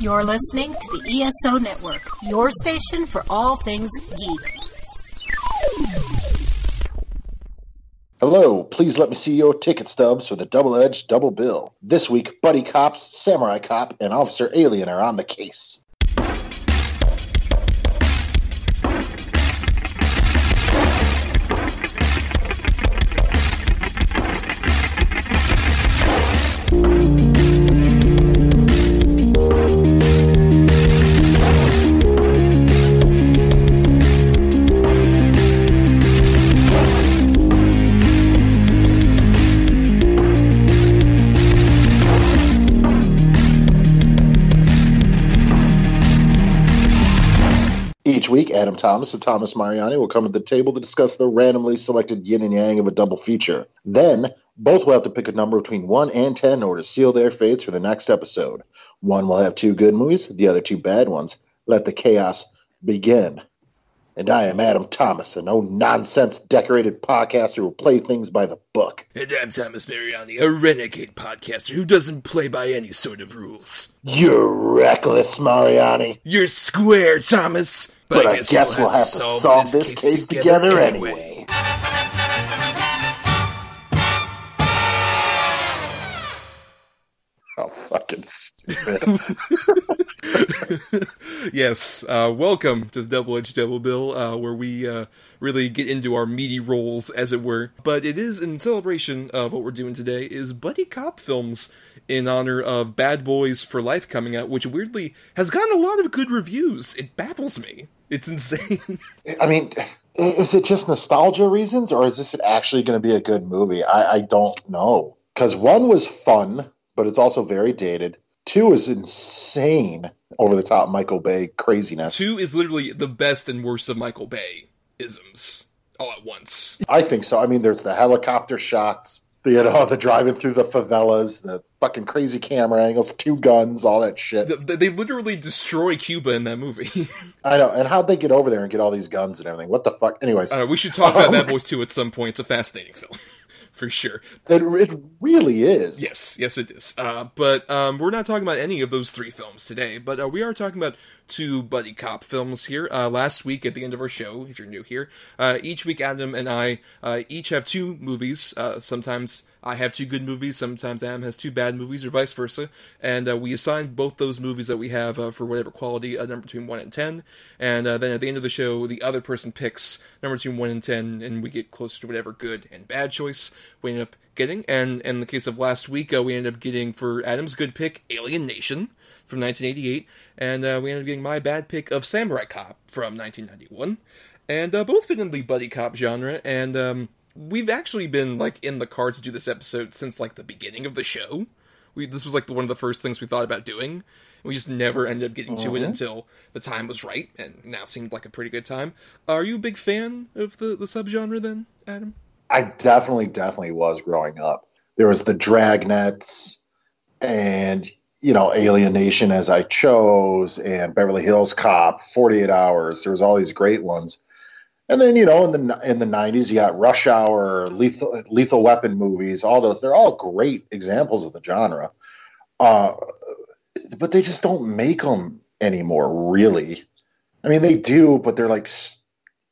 You're listening to the ESO Network, your station for all things geek. Hello, please let me see your ticket stubs for the double edged double bill. This week, Buddy Cops, Samurai Cop, and Officer Alien are on the case. Adam Thomas and Thomas Mariani will come to the table to discuss the randomly selected yin and yang of a double feature. Then, both will have to pick a number between 1 and 10 in order to seal their fates for the next episode. One will have two good movies, the other two bad ones. Let the chaos begin. And I am Adam Thomas, a no nonsense decorated podcaster who will play things by the book. And I'm Thomas Mariani, a renegade podcaster who doesn't play by any sort of rules. You're reckless, Mariani. You're square, Thomas. But, I guess, we'll have, to solve, this case, together, anyway. Oh, fucking stupid. yes, uh, welcome to the Double Edge Double Bill, uh, where we uh, really get into our meaty roles, as it were. But it is in celebration of what we're doing today is buddy cop films in honor of Bad Boys for Life coming out, which weirdly has gotten a lot of good reviews. It baffles me. It's insane. I mean, is it just nostalgia reasons, or is this actually going to be a good movie? I, I don't know. Because one was fun, but it's also very dated. Two is insane, over the top Michael Bay craziness. Two is literally the best and worst of Michael Bay isms all at once. I think so. I mean, there's the helicopter shots, the, you know, the driving through the favelas, the fucking crazy camera angles, two guns, all that shit. The- They literally destroy Cuba in that movie. I know. And how'd they get over there and get all these guns and everything? What the fuck? Anyways, Uh, we should talk about Um, Bad Boys 2 at some point. It's a fascinating film. For sure. it, it really is. Yes, yes, it is. Uh, but um, we're not talking about any of those three films today, but uh, we are talking about two buddy cop films here. Uh, last week, at the end of our show, if you're new here, uh, each week Adam and I uh, each have two movies. Uh, sometimes I have two good movies, sometimes Adam has two bad movies, or vice versa. And uh, we assign both those movies that we have uh, for whatever quality a number between 1 and 10. And uh, then at the end of the show, the other person picks number between 1 and 10, and we get closer to whatever good and bad choice we end up getting. And in the case of last week, uh, we ended up getting for Adam's good pick, Alien Nation from 1988, and uh, we ended up getting my bad pick of Samurai Cop from 1991. And uh, both fit in the buddy cop genre, and um, we've actually been like in the cards to do this episode since like the beginning of the show. We this was like the, one of the first things we thought about doing. We just never ended up getting to it mm-hmm. until the time was right, and now seemed like a pretty good time. Are you a big fan of the the subgenre then, Adam? I definitely, definitely was growing up. There was the Dragnets and, you know, Alien Nation as I chose and Beverly Hills Cop, 48 Hours. There was all these great ones. And then, you know, in the in the 90s, you got Rush Hour, Lethal, Lethal Weapon movies, all those. They're all great examples of the genre. Uh, but they just don't make them anymore, really. I mean, they do, but they're like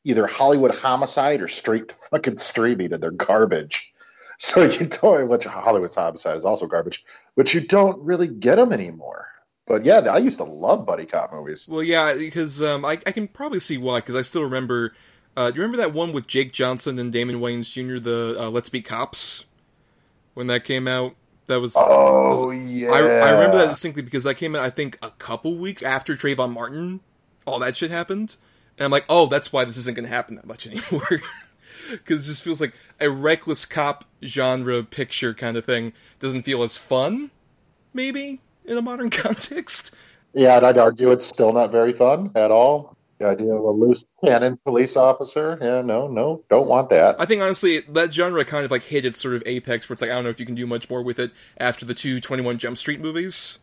either Hollywood homicide or straight to fucking streaming, and they're garbage. So you don't, which Hollywood homicide is also garbage, but you don't really get them anymore. But yeah, I used to love buddy cop movies. Well, yeah, because um, I, I can probably see why. Because I still remember. Uh, do you remember that one with Jake Johnson and Damon Wayans Jr. The uh, Let's Be Cops when that came out? That was. Oh yeah, I, I remember that distinctly because that came out, I think, a couple weeks after Trayvon Martin. All that shit happened, and I'm like, oh, that's why this isn't going to happen that much anymore. Because it just feels like a reckless cop genre picture kind of thing doesn't feel as fun, maybe in a modern context. Yeah, and I'd argue it's still not very fun at all. The idea of a loose cannon police officer, yeah, no, no, don't want that. I think honestly that genre kind of like hit its sort of apex where it's like I don't know if you can do much more with it after the two 21 Jump Street movies.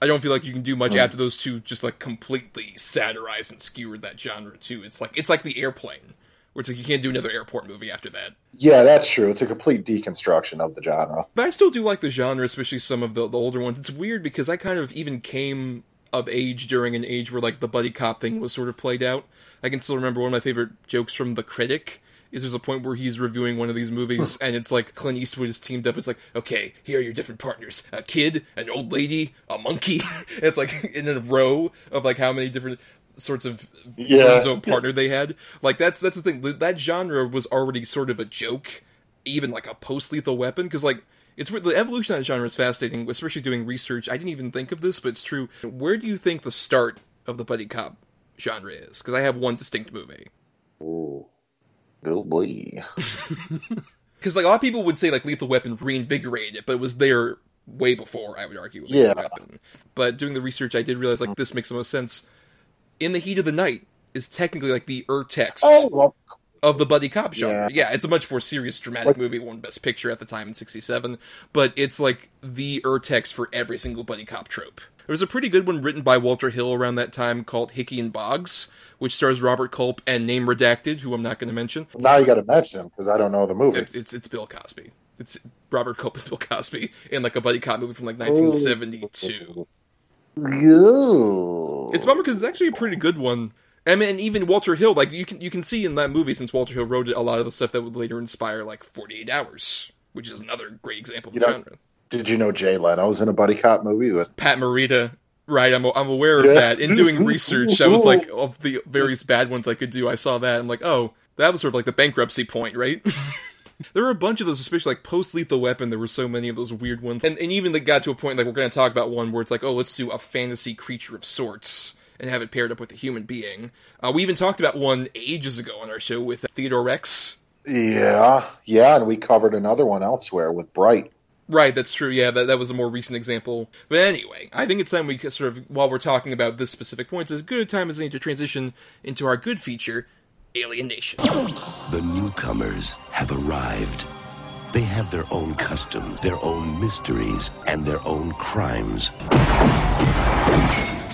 I don't feel like you can do much hmm. after those two just like completely satirized and skewered that genre too. It's like it's like the airplane. Where it's like you can't do another airport movie after that. Yeah, that's true. It's a complete deconstruction of the genre. But I still do like the genre, especially some of the, the older ones. It's weird because I kind of even came of age during an age where like the buddy cop thing was sort of played out. I can still remember one of my favorite jokes from The Critic is there's a point where he's reviewing one of these movies and it's like Clint Eastwood is teamed up. It's like, okay, here are your different partners: a kid, an old lady, a monkey. it's like in a row of like how many different sorts of Yeah. partner they had. Like that's that's the thing. That genre was already sort of a joke, even like a post lethal weapon, because like. It's the evolution of that genre is fascinating, especially doing research. I didn't even think of this, but it's true. Where do you think the start of the buddy cop genre is? Because I have one distinct movie. Ooh. Oh boy. Because like a lot of people would say like Lethal Weapon reinvigorated it, but it was there way before. I would argue. with Yeah. Lethal Weapon. But doing the research, I did realize like this makes the most sense. In the Heat of the Night is technically like the urtext Oh, well, of the buddy cop genre. Yeah. Yeah. it's a much more serious, dramatic Like- movie. Won Best Picture at the time in '67, but it's like the urtext for every single buddy cop trope. There was a pretty good one written by Walter Hill around that time called Hickey and Boggs, which stars Robert Culp and name redacted, who I'm not going to mention. now you got to mention him because I don't know the movie. It's, it's it's Bill Cosby. It's Robert Culp and Bill Cosby in like a buddy cop movie from like 1972. Yo. It's a bummer because it's actually a pretty good one. I mean, and even Walter Hill, like you can you can see in that movie, since Walter Hill wrote it, a lot of the stuff that would later inspire like 48 Hours, which is another great example of the know- genre. Did you know Jay Leno was in a buddy cop movie with? Pat Morita, right? I'm I'm aware of Yeah. that. In doing research, I was like, of the various bad ones I could do, I saw that. I'm like, oh, that was sort of like the bankruptcy point, right? there were a bunch of those, especially like post Lethal Weapon. There were so many of those weird ones, and and even that got to a point like we're going to talk about one where it's like, oh, let's do a fantasy creature of sorts and have it paired up with a human being. Uh, we even talked about one ages ago on our show with Theodore Rex. Yeah, yeah, and we covered another one elsewhere with Bright. Right, that's true. Yeah, that, that was a more recent example. But anyway, I think it's time we sort of, while we're talking about this specific point, it's as good a time as any to transition into our good feature, Alien Nation. The newcomers have arrived. They have their own custom, their own mysteries, and their own crimes.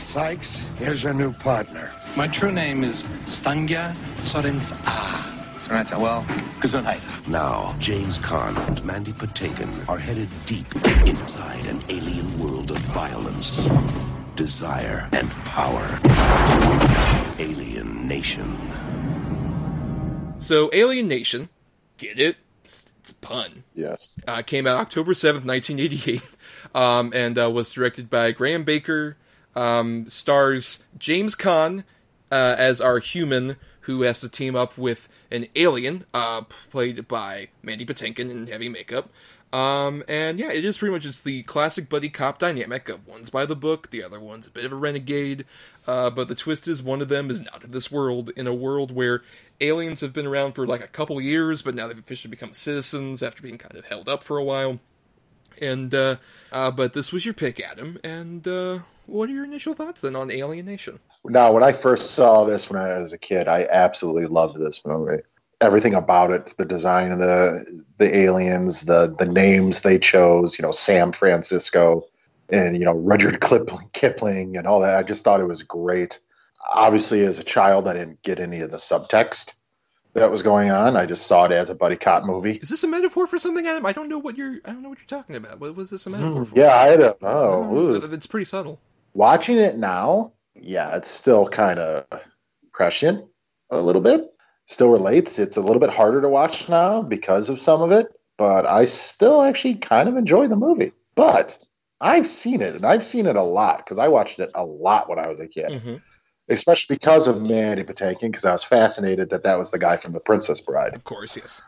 Sykes, here's your new partner. My true name is Stangya Sorens Ah. Sorens, well, Gesundheit. Now, James Caan and Mandy Patinkin are headed deep inside an alien world of violence, desire, and power. Alien Nation. So, Alien Nation, get it? It's, it's a pun. Yes. uh, came out October 7th, 1988, um, and uh, was directed by Graham Baker. Um, stars James Caan uh, as our human who has to team up with an alien, uh, played by Mandy Patinkin in heavy makeup. Um, and yeah, it is pretty much it's the classic buddy cop dynamic of one's by the book, the other one's a bit of a renegade. Uh, but the twist is one of them is not of this world, in a world where aliens have been around for like a couple years, but now they've officially become citizens after being kind of held up for a while. And uh, uh, but this was your pick, Adam. And uh, what are your initial thoughts then on Alien Nation? Now, when I first saw this when I was a kid, I absolutely loved this movie. Everything about it, the design of the the aliens, the the names they chose, you know, Sam Francisco and you know Rudyard Kipling, Kipling and all that. I just thought it was great. Obviously, as a child, I didn't get any of the subtext that was going on. I just saw it as a buddy cop movie. Is this a metaphor for something, Adam? I don't know what you're. I don't know what you're talking about. What was this a metaphor for? Hmm. Yeah, I don't know. Ooh. it's pretty subtle. Watching it now, yeah, it's still kind of prescient a little bit. Still relates. It's a little bit harder to watch now because of some of it, but I still actually kind of enjoy the movie. But I've seen it, and I've seen it a lot because I watched it a lot when I was a kid, Mhm. especially because of Mandy Patinkin, because I was fascinated that that was the guy from The Princess Bride. Of course, yes.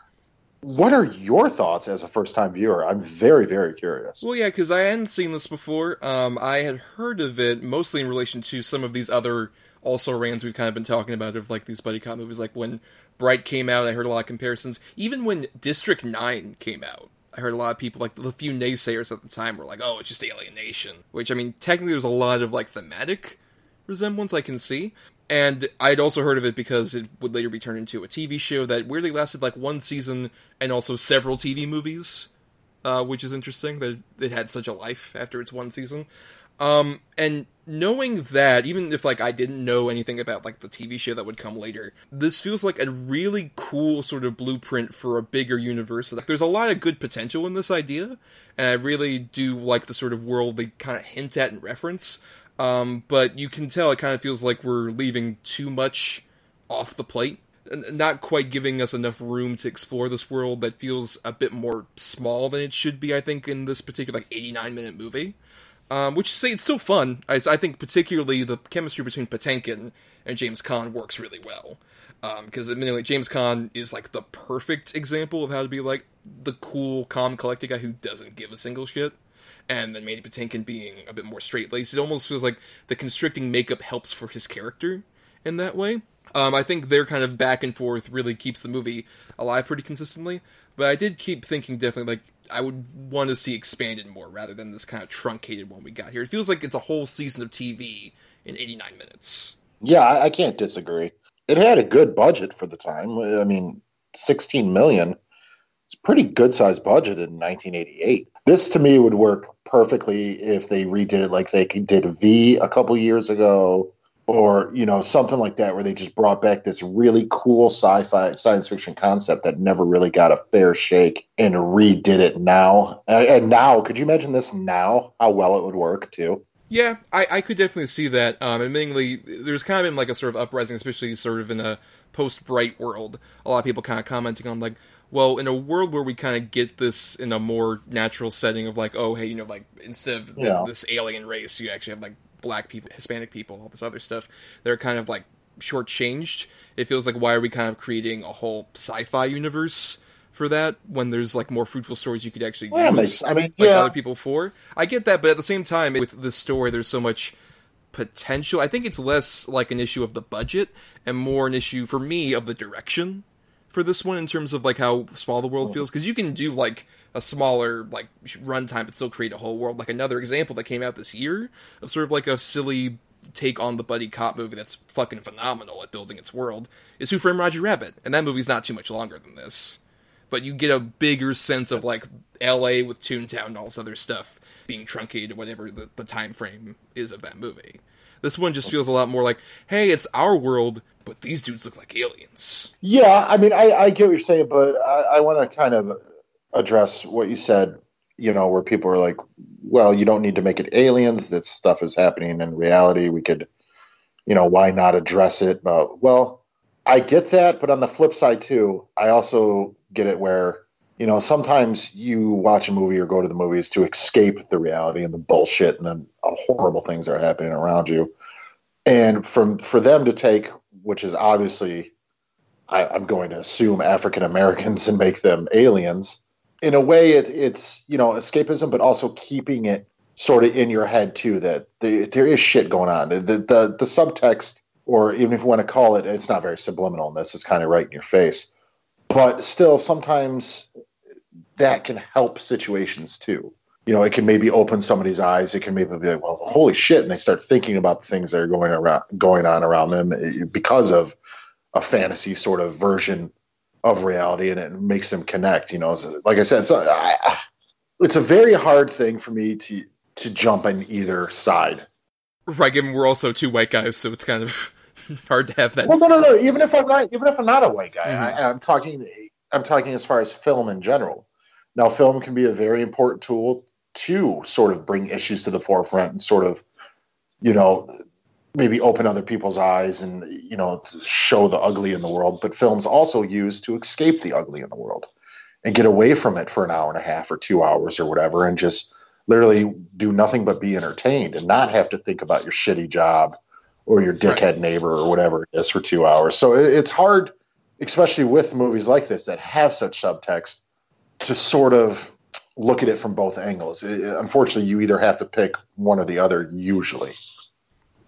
What are your thoughts as a first-time viewer? I'm very, very curious. Well, yeah, because I hadn't seen this before. Um, I had heard of it mostly in relation to some of these other also rans we've kind of been talking about of like these buddy cop movies. Like when Bright came out, I heard a lot of comparisons. Even when District Nine came out, I heard a lot of people like the few naysayers at the time were like, "Oh, it's just Alien Nation. Which I mean, technically, there's a lot of like thematic resemblance I can see. And I'd also heard of it because it would later be turned into a TV show that weirdly lasted like one season and also several TV movies uh, which is interesting that it had such a life after its one season. Um, and knowing that, even if like I didn't know anything about like the TV show that would come later, this feels like a really cool sort of blueprint for a bigger universe. Like, there's a lot of good potential in this idea, and I really do like the sort of world they kind of hint at and reference. Um, but you can tell it kind of feels like we're leaving too much off the plate, not quite giving us enough room to explore this world that feels a bit more small than it should be. I think in this particular like 89 minute movie, um, which say it's still fun. I, I think particularly the chemistry between Patinkin and James Caan works really well. Because um, admittedly, James Caan is like the perfect example of how to be like the cool, calm, collected guy who doesn't give a single shit and then Mandy Patinkin being a bit more straight laced. It almost feels like the constricting makeup helps for his character in that way. Um, I think their kind of back and forth really keeps the movie alive pretty consistently. But I did keep thinking definitely like I would want to see expanded more rather than this kind of truncated one we got here. It feels like it's a whole season of TV in 89 minutes. Yeah, I, can't disagree. It had a good budget for the time. I mean, 16 million. It's a pretty good sized budget in 1988. This to me would work perfectly if they redid it like they did V a couple years ago, or you know something like that, where they just brought back this really cool sci-fi science fiction concept that never really got a fair shake and redid it now. And now, could you imagine this now? How well it would work too. Yeah, I, I could definitely see that. Um, admittingly, there's kind of been like a sort of uprising, especially sort of in a post Bright world. A lot of people kind of commenting on like, well, in a world where we kind of get this in a more natural setting of like, oh, hey, you know, like instead of the, this alien race, you actually have like black people, Hispanic people, all this other stuff. They're kind of like shortchanged. It feels like why are we kind of creating a whole sci-fi universe for that when there's like more fruitful stories you could actually well, use I mean, like yeah. other people for? I get that, but at the same time, with this story, there's so much potential. I think it's less like an issue of the budget and more an issue for me of the direction for this one in terms of like how small the world oh. feels because you can do like a smaller like runtime but still create a whole world. Like another example that came out this year of sort of like a silly take on the buddy cop movie that's fucking phenomenal at building its world is Who Framed Roger Rabbit, and that movie's not too much longer than this. But you get a bigger sense of like L.A. with Toontown and all this other stuff being truncated, whatever the, the time frame is of that movie. This one just feels a lot more like, hey, it's our world, but these dudes look like aliens. Yeah, I mean, I, I get what you're saying, but I, I want to kind of address what you said, you know, where people are like, well, you don't need to make it aliens. This stuff is happening in reality. We could, you know, why not address it? But, well, I get that, but on the flip side, too, I also get it where you know, sometimes you watch a movie or go to the movies to escape the reality and the bullshit and then horrible things that are happening around you. And from for them to take, which is obviously, I, am going to assume African Americans and make them aliens. In a way, it, it's you know escapism, but also keeping it sort of in your head too that the, there is shit going on. The, the the subtext, or even if you want to call it, it's not very subliminal in this. It's kind of right in your face but still sometimes that can help situations too. You know, it can maybe open somebody's eyes. It can maybe be like, well, holy shit, and they start thinking about the things that are going around, going on around them eh, because of a fantasy sort of version of reality, and it makes them connect. You know, so, like I said, so I, it's a very hard thing for me to to jump on either side. Right, given we're also two white guys, so it's kind of hard to have that. Well, no, no, no. Even if I'm not, even if I'm not a white guy, mm-hmm. I, I'm talking. I'm talking as far as film in general. Now, film can be a very important tool to sort of bring issues to the forefront and sort of, you know, maybe open other people's eyes and, you know, show the ugly in the world. But film's also used to escape the ugly in the world and get away from it for an hour and a half or two hours or whatever and just literally do nothing but be entertained and not have to think about your shitty job or your dickhead right. neighbor or whatever it is for two hours. So it's hard, especially with movies like this that have such subtext to sort of look at it from both angles. It, unfortunately, you either have to pick one or the other. Usually,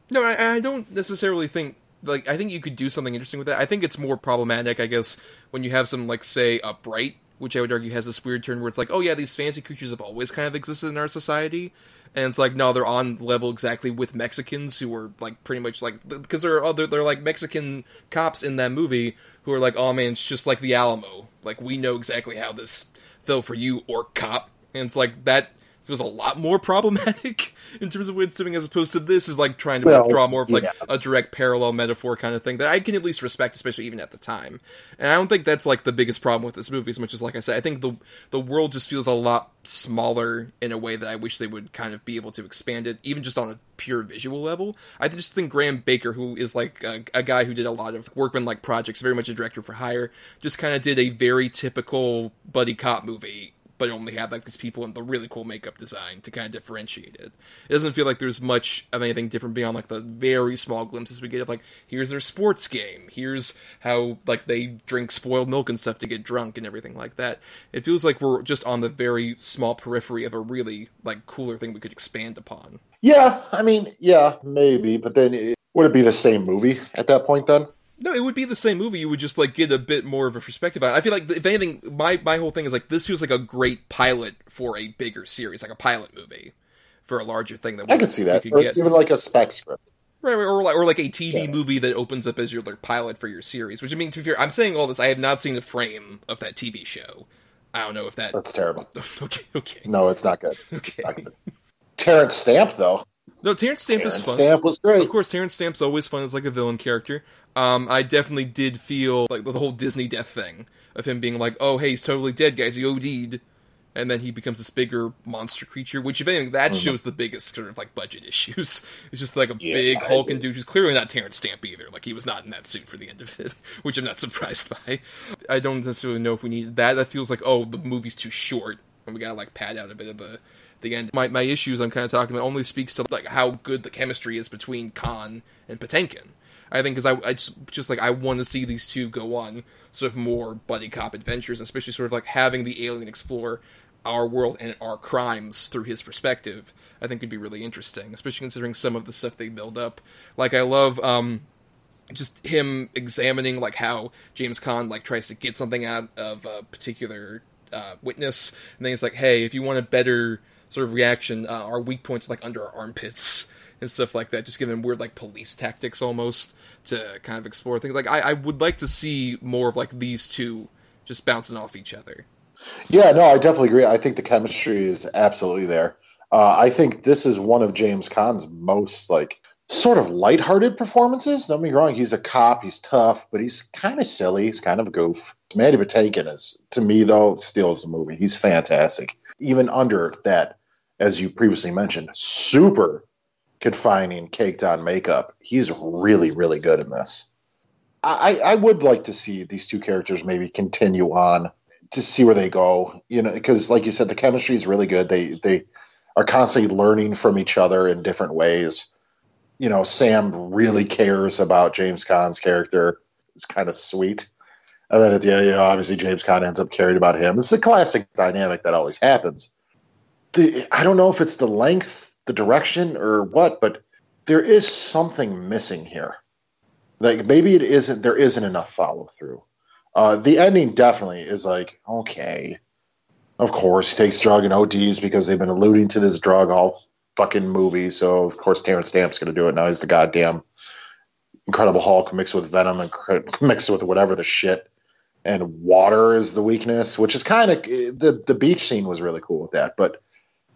no, I, I, don't necessarily think like I think you could do something interesting with that. I think it's more problematic, I guess, when you have some like say a bright, which I would argue has this weird turn where it's like, oh yeah, these fancy creatures have always kind of existed in our society. And it's like no, they're on level exactly with Mexicans who are like pretty much like because there are other they're like Mexican cops in that movie who are like, oh man, it's just like the Alamo. Like we know exactly how this fell for you, or cop. And it's like that feels a lot more problematic in terms of it's doing, as opposed to this is like trying to Well, draw more of like yeah. a direct parallel metaphor kind of thing that I can at least respect, especially even at the time. And I don't think that's like the biggest problem with this movie, as much as like I said, I think the the world just feels a lot smaller in a way that I wish they would kind of be able to expand it, even just on a pure visual level. I just think Graham Baker, who is like a, a guy who did a lot of workman like projects, very much a director for hire, just kind of did a very typical buddy cop movie but only had like these people in the really cool makeup design to kind of differentiate it. It doesn't feel like there's much of anything different beyond like the very small glimpses we get of like here's their sports game, here's how like they drink spoiled milk and stuff to get drunk and everything like that. It feels like we're just on the very small periphery of a really like cooler thing we could expand upon. Yeah, I mean, yeah, maybe, but then it, would it be the same movie at that point then? No, it would be the same movie. You would just like get a bit more of a perspective. I feel like if anything, my my whole thing is like this feels like a great pilot for a bigger series, like a pilot movie for a larger thing that we, I could see that. we Or get. even like a spec script. Right, right, or like or like a TV Yeah. movie that opens up as your like, pilot for your series. Which I mean, to be fair, I'm saying all this. I have not seen the frame of that TV show. I don't know if that. That's terrible. okay, okay, No, it's not good. okay. Not good. Terrence Stamp, though. No, Terrence Stamp Terrence is fun. Stamp was great. Of course, Terrence Stamp's always fun as like a villain character. Um, I definitely did feel like the whole Disney death thing of him being like, "Oh, hey, he's totally dead, guys. He OD'd," and then he becomes this bigger monster creature. Which, if anything, that shows the biggest sort of like budget issues. It's just like a Yeah, big hulking agree. dude who's clearly not Terrence Stamp either. Like he was not in that suit for the end of it, which I'm not surprised by. I don't necessarily know if we need that. That feels like, oh, the movie's too short, and we gotta like pad out a bit of the the end. My my issues I'm kind of talking about only speaks to like how good the chemistry is between Caan and Patinkin. I think because I, I just just like I want to see these two go on sort of more buddy cop adventures, especially sort of like having the alien explore our world and our crimes through his perspective. I think would be really interesting, especially considering some of the stuff they build up. Like I love um just him examining like how James Caan like tries to get something out of a particular uh, witness, and then he's like, "Hey, if you want a better sort of reaction, uh, our weak points like under our armpits and stuff like that." Just giving weird like police tactics almost to kind of explore things. Like I, I would like to see more of like these two just bouncing off each other. Yeah, no, I definitely agree. I think the chemistry is absolutely there. Uh, I think this is one of James Caan's most like sort of lighthearted performances. Don't me wrong; he's a cop, he's tough, but he's kind of silly. He's kind of a goof. Mandy Patinkin is, to me, though, steals the movie. He's fantastic, even under that, as you previously mentioned, super confining, caked on makeup. He's really, really good in this. I, I would like to see these two characters maybe continue on to see where they go. You know, because like you said, the chemistry is really good. They they are constantly learning from each other in different ways. You know, Sam really cares about James Caan's character. It's kind of sweet. And then at the end, you know, obviously James Caan ends up caring about him. It's the classic dynamic that always happens. The, I don't know if it's the length, the direction, or what, but there is something missing here. Like maybe it isn't. There isn't enough follow through. Uh, the ending definitely is like, okay, of course, he takes drug and ODs because they've been alluding to this drug all fucking movie. So, of course, Terrence Stamp's to do it. Now he's the goddamn Incredible Hulk mixed with Venom and mixed with whatever the shit. And water is the weakness, which is kind of the the beach scene was really cool with that. But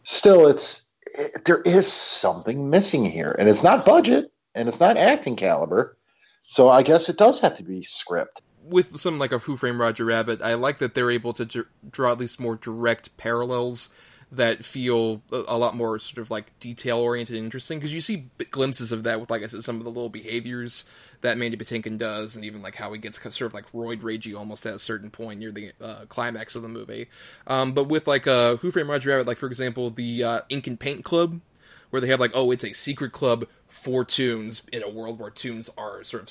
still, it's it, there is something missing here, and it's not budget and it's not acting caliber. So I guess it does have to be script. with some like a Who Framed Roger Rabbit, I like that they're able to dr- draw at least more direct parallels that feel a, lot more sort of like detail oriented and interesting because you see glimpses of that with like I said some of the little behaviors that Mandy Patinkin does and even like how he gets sort of like roid ragey almost at a certain point near the uh, climax of the movie. Um, but with like uh, Who Framed Roger Rabbit, like for example the uh, Ink and Paint Club where they have like oh it's a secret club for toons in a world where toons are sort of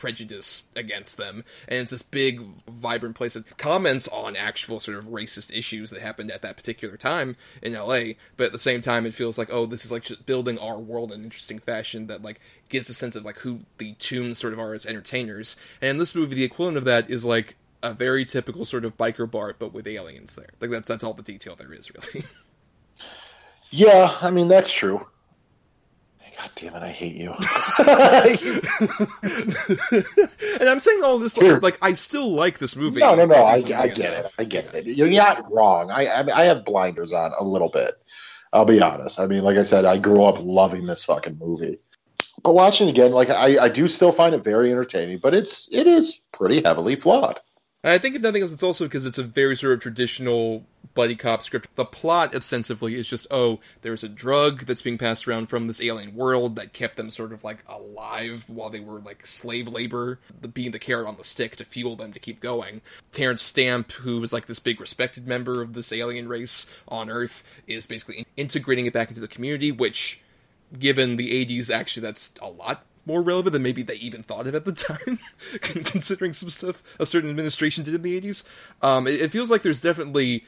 prejudice against them. And it's this big vibrant place that comments on actual sort of racist issues that happened at that particular time in LA but at the same time it feels like oh this is like just building our world in an interesting fashion that like gives a sense of like who the toons sort of are as entertainers. And this movie the equivalent of that is like a very typical sort of biker bar but with aliens there. Like that's that's all the detail there is really. Yeah, I mean that's true. God damn it, I hate you. and I'm saying all this like, like I still like this movie. no, no, no. I, I get it. I get it. You're not wrong. I, I, mean, I have blinders on a little bit. I'll be honest. I mean, like I said, I grew up loving this fucking movie. But watching again, like I, I do still find it very entertaining, but it's it is pretty heavily flawed. I think if nothing else, it's also because it's a very sort of traditional buddy cop script. The plot, ostensibly, is just oh, there's a drug that's being passed around from this alien world that kept them sort of like alive while they were like slave labor, the, being the carrot on the stick to fuel them to keep going. Terrence Stamp, who was like this big respected member of this alien race on Earth, is basically integrating it back into the community, which, given the 80s, actually, that's a lot more relevant than maybe they even thought of at the time, considering some stuff a certain administration did in the 80s. Um, it, it feels like there's definitely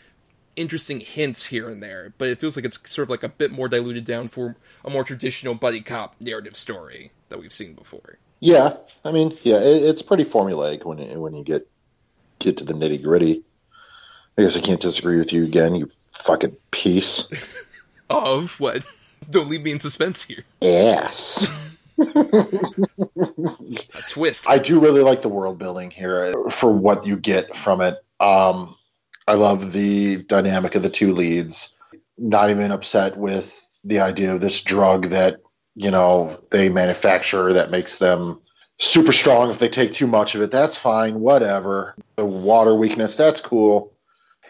interesting hints here and there, but it feels like it's sort of like a bit more diluted down for a more traditional buddy cop narrative story that we've seen before. Yeah, I mean, yeah, it, it's pretty formulaic when it, when you get get to the nitty gritty. I guess I can't disagree with you again, you fucking piece. Of what? Don't leave me in suspense here. Ass. A twist. I do really like the world building here for what you get from it. Um, I love the dynamic of the two leads. Not even upset with the idea of this drug that you know they manufacture that makes them super strong. If they take too much of it, that's fine. Whatever. The water weakness, that's cool.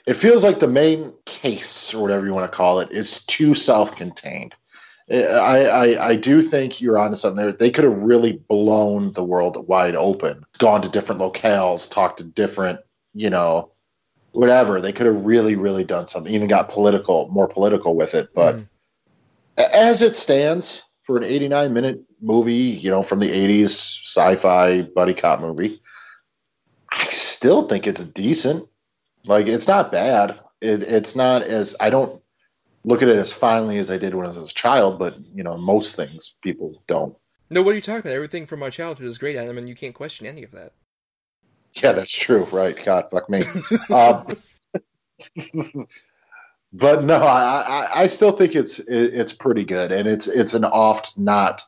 It feels like the main case, or whatever you want to call it, is too self-contained. I, I, I do think you're onto something there. They could have really blown the world wide open, gone to different locales, talked to different, you know, whatever. They could have really, really done something, even got political, more political with it. But Mm. as it stands for an 89 minute movie, you know, from the 80s sci fi buddy cop movie, I still think it's decent. Like, it's not bad. It, it's not as, I don't look at it as finely as I did when I was a child, but, you know, most things people don't. no, what are you talking about? Everything from my childhood is great, Adam, and you can't question any of that. Yeah, that's true. Right. God, fuck me. um, but no, I, I, I still think it's it, it's pretty good, and it's it's an oft not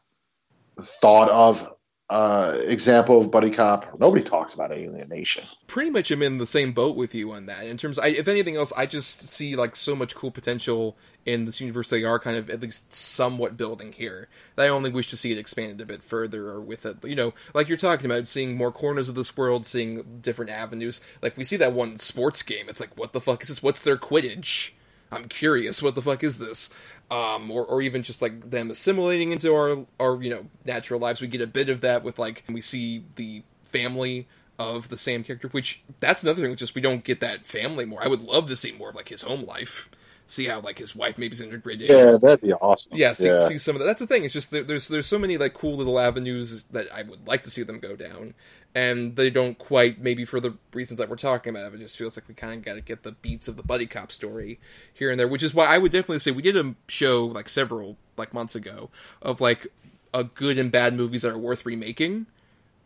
thought of uh, example of buddy cop. Nobody talks about Alien Nation. pretty much I'm in the same boat with you on that. In terms, I, if anything else, I just see like so much cool potential in this universe they are kind of at least somewhat building here. I only wish to see it expanded a bit further, or with it, you know, like you're talking about, seeing more corners of this world, seeing different avenues. Like we see that one sports game. It's like, what the fuck is this? What's their Quidditch? I'm curious. What the fuck is this? Um, or, or even just like them assimilating into our our you know natural lives. We get a bit of that with like we see the family of the same character, which that's another thing. Just we don't get that family more. I would love to see more of like his home life. See how like his wife maybe is integrated. Yeah, that'd be awesome. Yeah, see, yeah. see some of that. That's the thing. It's just there, there's there's so many like cool little avenues that I would like to see them go down, and they don't quite maybe for the reasons that we're talking about. It just feels like we kind of got to get the beats of the buddy cop story here and there, which is why I would definitely say we did a show like several like months ago of like a good and bad movies that are worth remaking.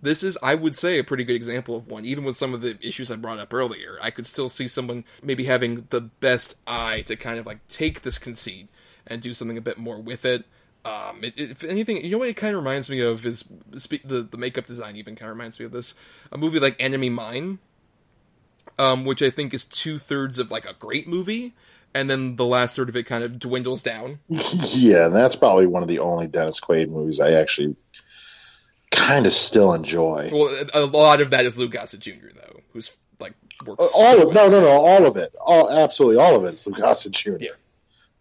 This is, I would say, a pretty good example of one. Even with some of the issues I brought up earlier, I could still see someone maybe having the best eye to kind of like take this conceit and do something a bit more with it. Um, it, it- if anything, you know what it kind of reminds me of is spe- the the makeup design. Even kind of reminds me of this a movie like Enemy Mine, um, which I think is two thirds of like a great movie, and then the last third of it kind of dwindles down. yeah, and that's probably one of the only Dennis Quaid movies I actually kind of still enjoy. Well, a a lot of that is Lou Gossett Jr. though, who's like works Uh, all so of no, no, no, all of it, all absolutely all of it is Lou Gossett Jr. Yeah.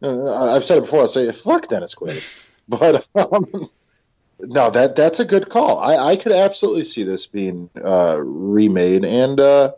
Uh, I've said it before. I say fuck Dennis Quaid, but um, no, that that's a good call. I, I could absolutely see this being uh, remade and uh,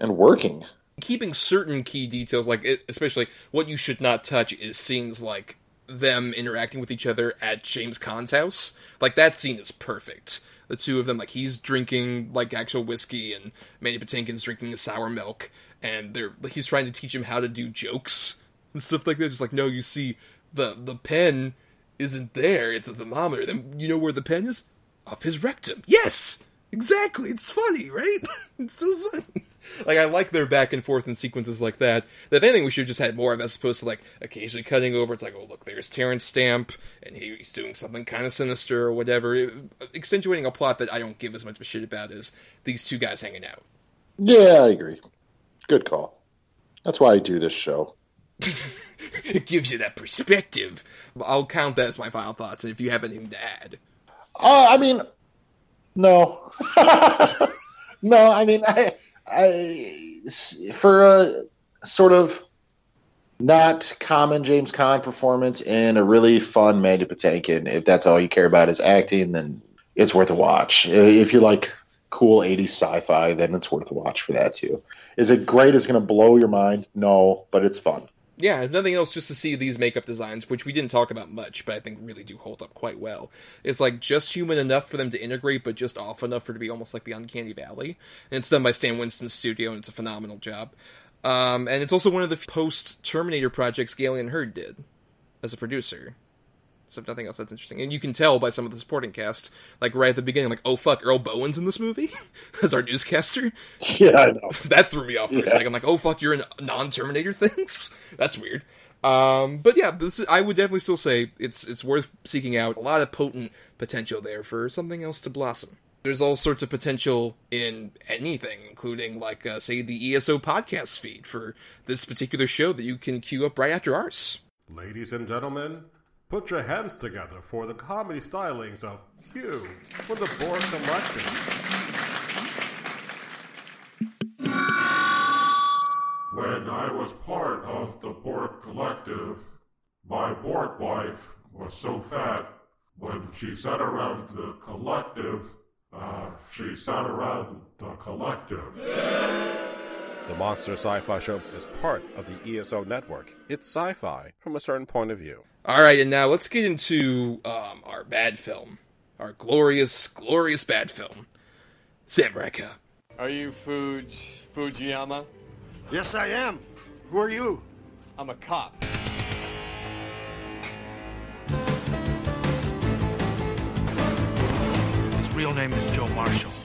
and working. keeping certain key details, like it, especially what you should not touch, is scenes like them interacting with each other at James Caan's house. Like that scene is perfect. The two of them, like he's drinking like actual whiskey, and Manny Patinkin's drinking sour milk, and they're like he's trying to teach him how to do jokes and stuff like that. Just like, no, you see, the the pen isn't there; it's a thermometer. Then you know where the pen is? Up his rectum. Yes, exactly. It's funny, right? it's so funny. like I like their back and forth in sequences like that. If anything, we should have just had more of as opposed to like occasionally cutting over. It's like, oh look, there's Terrence Stamp, and he's doing something kind of sinister or whatever, accentuating a plot that I don't give as much of a shit about as these two guys hanging out. Yeah, I agree. Good call. That's why I do this show. It gives you that perspective. I'll count that as my final thoughts. And if you have anything to add, uh, I mean, no, no. I mean, I, I, for a sort of not common James Caan performance and a really fun Mandy Patinkin. If that's all you care about is acting, then it's worth a watch. If you like cool 80s sci-fi, then it's worth a watch for that too. Is it great? Is going to blow your mind? No, but it's fun yeah, if nothing else, just to see these makeup designs, which we didn't talk about much, but I think really do hold up quite well. It's like just human enough for them to integrate, but just off enough for it to be almost like the Uncanny Valley. And it's done by Stan Winston's studio, and it's a phenomenal job. Um, and it's also one of the post Terminator projects Gale Anne Hurd did as a producer. So if nothing else, that's interesting. And you can tell by some of the supporting cast, like right at the beginning, like, oh fuck, Earl Boen's in this movie as our newscaster. Yeah, I know. that threw me off for yeah. a second. Like, oh fuck, you're in non-Terminator things. that's weird. Um, but yeah, this is, I would definitely still say it's it's worth seeking out. A lot of potent potential there for something else to blossom. There's all sorts of potential in anything, including like uh, say the ESO podcast feed for this particular show that you can queue up right after ours. Ladies and gentlemen, Put your hands together for the comedy stylings of Hugh for the Borg Collective. When I was part of the Borg Collective, my Borg wife was so fat when she sat around the collective, uh, she sat around the collective. The Monster Sci Fi Show is part of the ESO network. It's sci fi from a certain point of view. All right, and now let's get into um, our bad film, our glorious, glorious bad film, Samurai Are you Fuj Fujiyama? Yes, I am. Who are you? I'm a cop. His real name is Joe Marshall.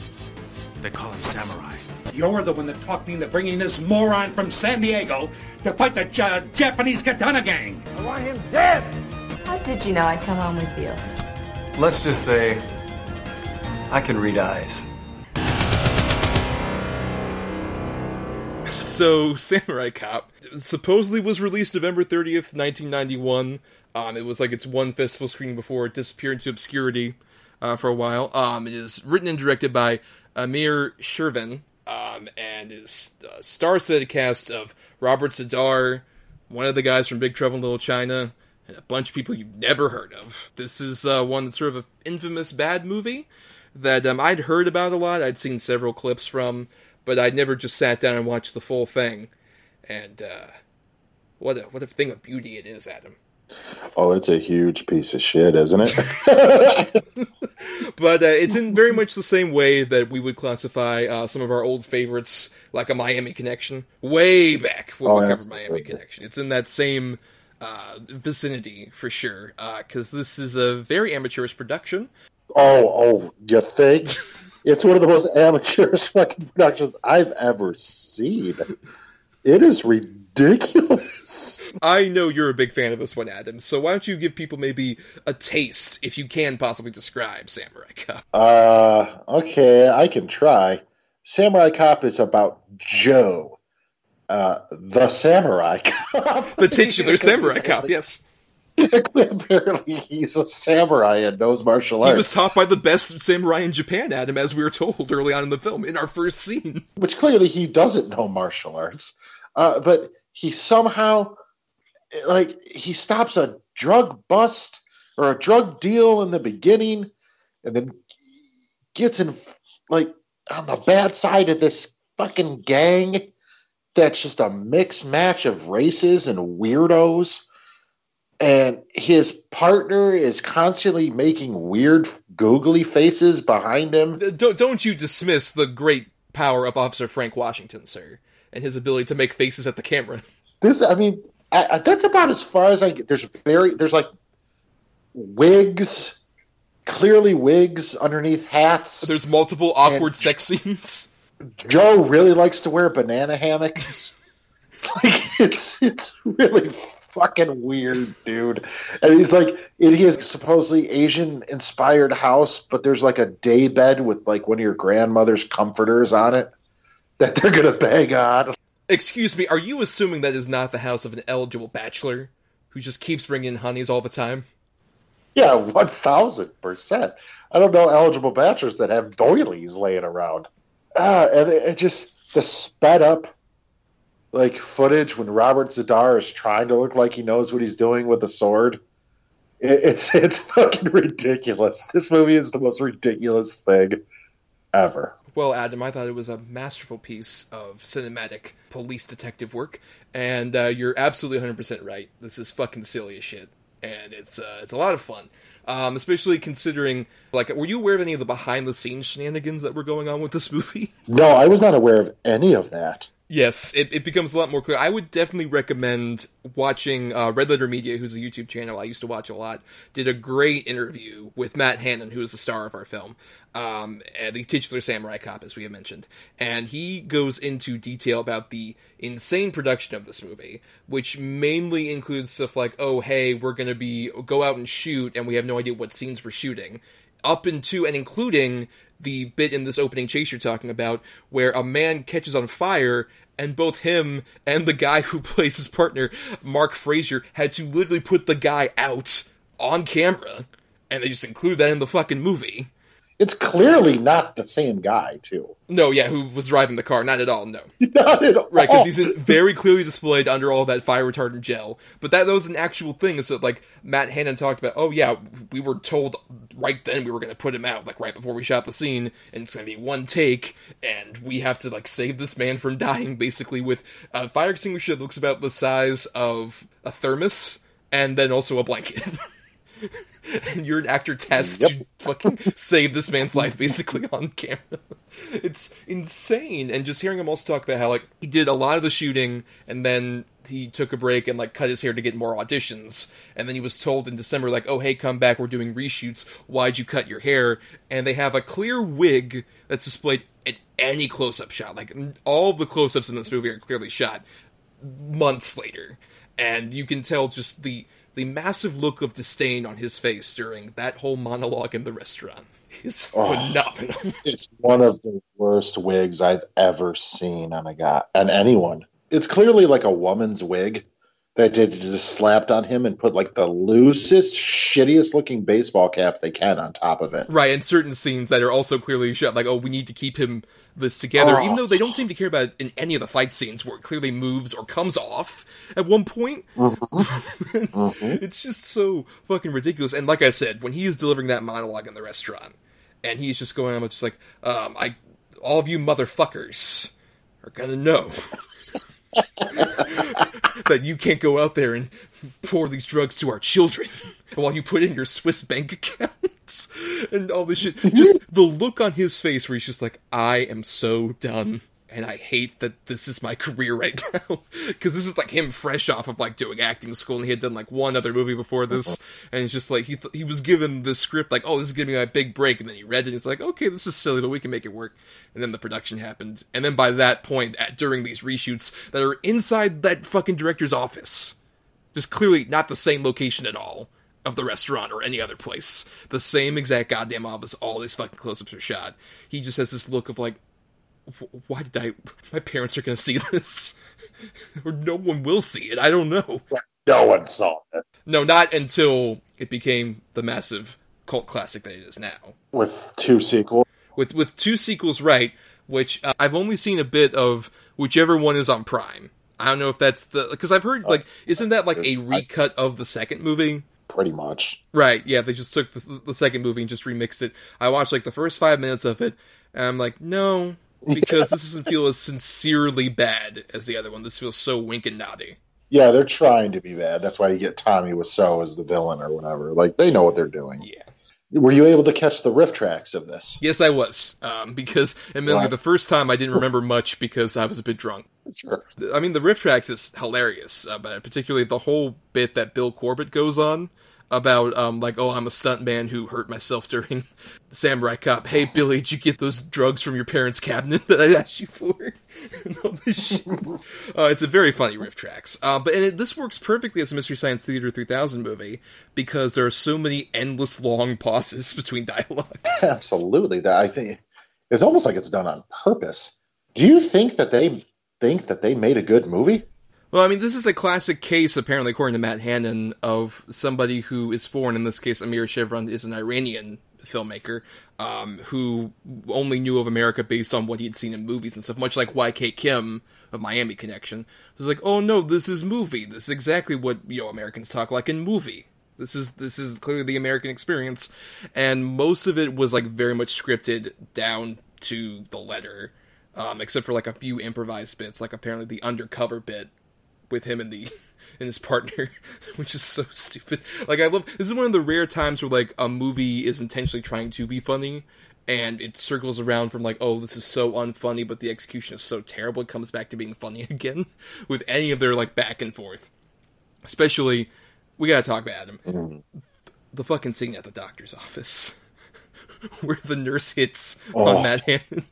They call him Samurai. You're the one that talked me into bringing this moron from San Diego to fight the J- Japanese Katana gang. I want him dead. How did you know I'd come home with you? Let's just say I can read eyes. So, Samurai Cop supposedly was released November 30th, 1991. Um, it was like its one festival screening before it disappeared into obscurity uh, for a while. Um, it is written and directed by Amir Shervan, um, and is uh, star-studded cast of Robert Z'Dar, one of the guys from Big Trouble in Little China, and a bunch of people you've never heard of. This is uh, one that's sort of an infamous bad movie that um, I'd heard about a lot. I'd seen several clips from, but I'd never just sat down and watched the full thing. And uh, what a what a thing of beauty it is, Adam. Oh, it's a huge piece of shit, isn't it? but uh, it's in very much the same way that we would classify uh, some of our old favorites, like a Miami Connection, way back when oh, we covered Miami Connection. It's in that same uh, vicinity for sure, because uh, this is a very amateurish production. Oh, oh, you think? it's one of the most amateurish fucking productions I've ever seen. It is ridiculous ridiculous. I know you're a big fan of this one, Adam. So why don't you give people maybe a taste, if you can possibly describe Samurai Cop? Uh, okay, I can try. Samurai Cop is about Joe, uh, the Samurai Cop, the titular Samurai Cop. Yes. Apparently, he's a samurai and knows martial arts. He was taught by the best samurai in Japan, Adam, as we were told early on in the film in our first scene. Which clearly he doesn't know martial arts. Uh, but he somehow like he stops a drug bust or a drug deal in the beginning and then gets in like on the bad side of this fucking gang that's just a mixed match of races and weirdos. And his partner is constantly making weird googly faces behind him. Don't, don't you dismiss the great power of officer frank washington sir and his ability to make faces at the camera. This, I mean, I, I, that's about as far as I get. There's very, there's like wigs, clearly wigs underneath hats. There's multiple awkward sex scenes. Joe really likes to wear banana hammocks. like it's it's really fucking weird, dude. And he's like, it is supposedly Asian inspired house, but there's like a day bed with like one of your grandmother's comforters on it that they're gonna bang on. Excuse me, are you assuming that is not the house of an eligible bachelor who just keeps bringing honeys all the time? Yeah, one thousand percent. I don't know eligible bachelors that have doilies laying around. Ah, and it, it just the sped up like footage when Robert Zadar is trying to look like he knows what he's doing with a sword. It, it's it's fucking ridiculous. This movie is the most ridiculous thing ever. Well, Adam, I thought it was a masterful piece of cinematic police detective work, and uh, you're absolutely 100% right. This is fucking silly as shit, and it's uh, it's a lot of fun. Um, especially considering, like, were you aware of any of the behind the scenes shenanigans that were going on with this movie? No, I was not aware of any of that. Yes, it, it becomes a lot more clear. I would definitely recommend watching uh, Red Letter Media, who's a YouTube channel I used to watch a lot, did a great interview with Matt Hannon, who is the star of our film, um, the titular samurai cop, as we have mentioned. And he goes into detail about the insane production of this movie, which mainly includes stuff like, oh, hey, we're going to be go out and shoot, and we have no idea what scenes we're shooting, up into and including the bit in this opening chase you're talking about, where a man catches on fire and both him and the guy who plays his partner, Mark Frazer, had to literally put the guy out on camera, and they just include that in the fucking movie. It's clearly not the same guy, too. No, yeah, who was driving the car? Not at all. No, not at all. Right, because he's in, very clearly displayed under all that fire retardant gel. But that, that was an actual thing. Is that like Matt Hannon talked about? Oh yeah, we were told right then we were going to put him out, like right before we shot the scene, and it's going to be one take, and we have to like save this man from dying, basically with a fire extinguisher that looks about the size of a thermos, and then also a blanket. and you're an actor test yep. to fucking save this man's life basically on camera. It's insane. And just hearing him also talk about how like he did a lot of the shooting and then he took a break and like cut his hair to get more auditions and then he was told in December like oh hey come back we're doing reshoots why'd you cut your hair and they have a clear wig that's displayed at any close-up shot like all the close-ups in this movie are clearly shot months later and you can tell just the the massive look of disdain on his face during that whole monologue in the restaurant is oh, phenomenal. It's one of the worst wigs I've ever seen on a guy on anyone. It's clearly like a woman's wig that did just slapped on him and put like the loosest, shittiest looking baseball cap they can on top of it. Right, and certain scenes that are also clearly shot like, oh, we need to keep him this together, oh. even though they don't seem to care about it in any of the fight scenes where it clearly moves or comes off at one point. Mm-hmm. mm-hmm. It's just so fucking ridiculous. And like I said, when he is delivering that monologue in the restaurant, and he's just going on just like, um, I, all of you motherfuckers are gonna know that you can't go out there and pour these drugs to our children while you put in your Swiss bank accounts and all this shit. Just the look on his face where he's just like, I am so done. And I hate that this is my career right now. Because this is like him fresh off of like doing acting school and he had done like one other movie before this. And it's just like he, th- he was given this script like, oh, this is to be my big break. And then he read it and he's like, okay, this is silly, but we can make it work and then the production happened. And then by that point, at, during these reshoots that are inside that fucking director's office, just clearly not the same location at all of the restaurant or any other place. The same exact goddamn office, all these fucking close ups are shot. He just has this look of like, why did I. My parents are gonna see this. or no one will see it. I don't know. No one saw it. No, not until it became the massive cult classic that it is now. With two sequels with with two sequels right, which uh, I've only seen a bit of whichever one is on Prime. I don't know if that's the because I've heard like isn't that like a recut of the second movie? Pretty much. Right. Yeah, they just took the, the second movie and just remixed it. I watched like the first five minutes of it, and I'm like, no, because this doesn't feel as sincerely bad as the other one. This feels so wink and naughty. Yeah, they're trying to be bad. That's why you get Tommy Wiseau as the villain or whatever. Like they know what they're doing. Yeah. Were you able to catch the RiffTrax of this? Yes, I was. Um, because admittedly, the first time I didn't remember much because I was a bit drunk. Sure. I mean, the RiffTrax is hilarious, uh, but particularly the whole bit that Bill Corbett goes on about um like oh I'm a stuntman who hurt myself during Samurai Cop. Hey Billy, did you get those drugs from your parents' cabinet that I asked you for? uh, it's a very funny RiffTrax. Uh, but it, this works perfectly as a Mystery Science Theater 3000 movie because there are so many endless long pauses between dialogue. Absolutely, that I think it's almost like it's done on purpose. Do you think that they think that they made a good movie? Well, I mean, this is a classic case, apparently, according to Matt Hannon, of somebody who is foreign. In this case, Amir Shervan is an Iranian filmmaker um, who only knew of America based on what he'd seen in movies and stuff, much like YK Kim of Miami Connection. Was like, oh no, this is movie. This is exactly what you know Americans talk like in movie. This is this is clearly the American experience, and most of it was like very much scripted down to the letter, um, except for like a few improvised bits, like apparently the undercover bit with him and the and his partner, which is so stupid. Like I love this is one of the rare times where like a movie is intentionally trying to be funny and it circles around from like, oh, this is so unfunny, but the execution is so terrible, it comes back to being funny again with any of their like back and forth. Especially, we gotta talk about Adam. Mm-hmm. The fucking scene at the doctor's office. Where the nurse hits oh. on Matt Hannon.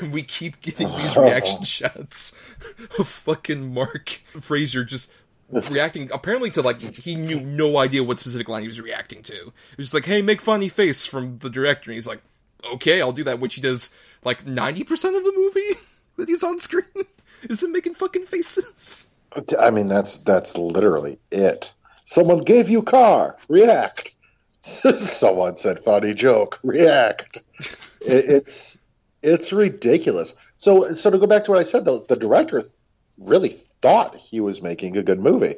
And we keep getting these oh. reaction shots of fucking Mark Frazer just reacting apparently to like he knew no idea what specific line he was reacting to. It was just like, "Hey, make funny face" from the director, and he's like, "Okay, I'll do that." Which he does like ninety percent of the movie that he's on screen is him making fucking faces. I mean, that's that's literally it. Someone gave you car, react. Someone said funny joke, react. it, it's it's ridiculous. So so to go back to what I said, though, the director really thought he was making a good movie.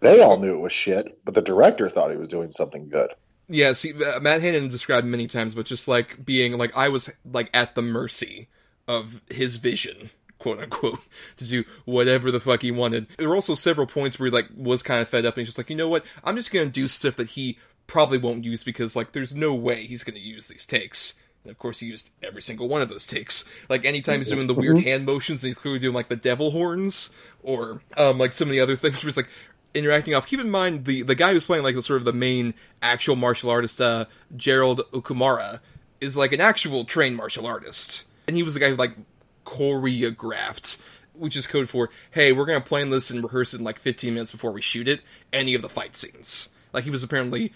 They all knew it was shit, but the director thought he was doing something good. Yeah, see, uh, Matt Hannon described many times, but just like being like I was like at the mercy of his vision, quote unquote, to do whatever the fuck he wanted. There were also several points where he like was kind of fed up and he's just like, you know what, I'm just gonna do stuff that he probably won't use because like there's no way he's gonna use these takes. And of course, he used every single one of those takes. Like anytime he's doing the weird mm-hmm. hand motions, he's clearly doing like the devil horns or um, like so many other things where he's like interacting off. Keep in mind the the guy who's playing like the sort of the main actual martial artist, uh, Gerald Okamura, is like an actual trained martial artist, and he was the guy who like choreographed. Which is code for, hey, we're gonna plan this and rehearse it in like 15 minutes before we shoot it. Any of the fight scenes, like he was apparently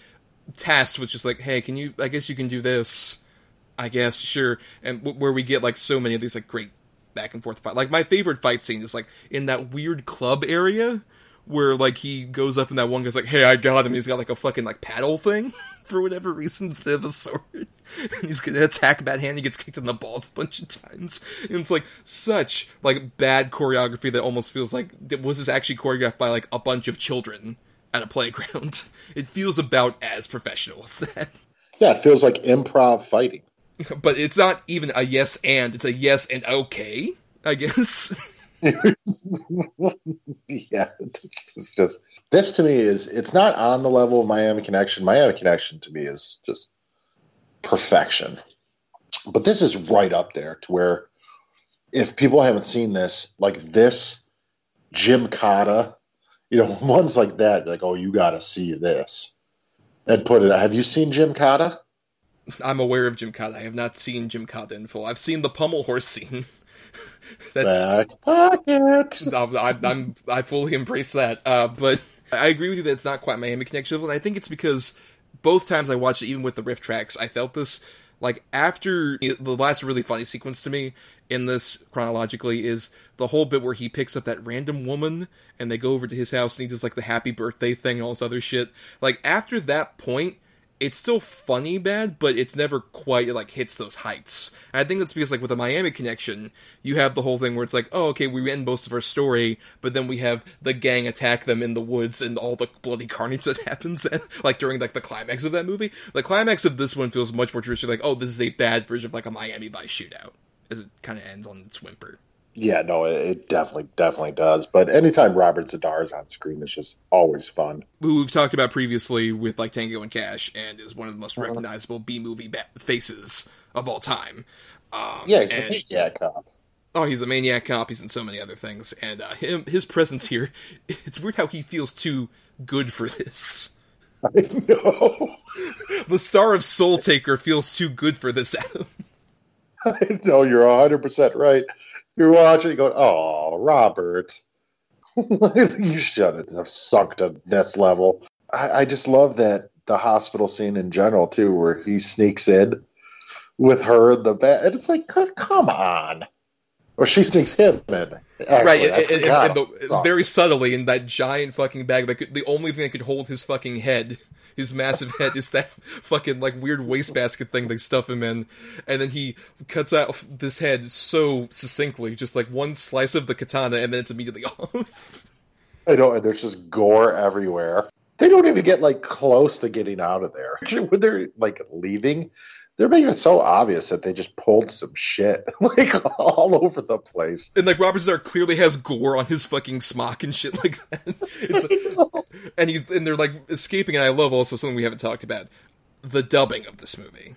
tasked with just like, hey, can you? I guess you can do this I guess sure, and w- where we get like so many of these like great back and forth fight. Like my favorite fight scene is like in that weird club area where like he goes up and that one guy's like, "Hey, I got him." He's got like a fucking like paddle thing for whatever reason instead of a sword. and he's gonna attack Bad Hand. He gets kicked in the balls a bunch of times. And it's like such like bad choreography that almost feels like was this actually choreographed by like a bunch of children at a playground? It feels about as professional as that. Yeah, it feels like improv fighting. but it's not even a yes and it's a yes and okay i guess yeah it's just this to me is it's not on the level of miami connection miami connection to me is just perfection but this is right up there to where if people haven't seen this like this Gymkata you know ones like that like oh you gotta see this and put it have you seen Gymkata I'm aware of Gymkata. I have not seen Gymkata in full. I've seen the pommel horse scene. That's Back pocket. I, I'm I fully embrace that. Uh, but I agree with you that it's not quite Miami Connection. And I think it's because both times I watched it, even with the RiffTrax, I felt this like after the last really funny sequence to me in this chronologically is the whole bit where he picks up that random woman and they go over to his house and he does like the happy birthday thing and all this other shit. Like after that point, it's still funny bad, but it's never quite like hits those heights. And I think that's because like with the Miami connection, you have the whole thing where it's like, oh, okay, we end most of our story, but then we have the gang attack them in the woods and all the bloody carnage that happens, like during like the climax of that movie. The climax of this one feels much more traditional, like, oh, this is a bad version of like a Miami Vice shootout, as it kind of ends on its whimper. Yeah, no, it definitely, definitely does. But anytime Robert Z'Dar is on screen, it's just always fun. Who we've talked about previously with like Tango and Cash, and is one of the most uh-huh. recognizable B movie ba- faces of all time. Um, yeah, he's and, maniac cop. Oh, he's a maniac cop. He's in so many other things, and uh, him his presence here. It's weird how he feels too good for this. I know. The star of Soul Taker feels too good for this, Know you're 100% right. You're watching, going, oh, Robert. you shouldn't have sunk to this level. I, I just love that the hospital scene in general, too, where he sneaks in with her in the bed. And it's like, come on. Or she sneaks him in. Actually, right, and, and, and the, very subtly in that giant fucking bag, that could, the only thing that could hold his fucking head, his massive head, is that fucking like weird wastebasket thing they stuff him in, and then he cuts out this head so succinctly, just like one slice of the katana, and then it's immediately off. I know, and there's just gore everywhere. They don't even get like close to getting out of there. When they're like leaving, they're making it so obvious that they just pulled some shit like all over the place. And like Robert Z'Dar clearly has gore on his fucking smock and shit like that. Like, and he's and they're like escaping. And I love also something we haven't talked about: the dubbing of this movie,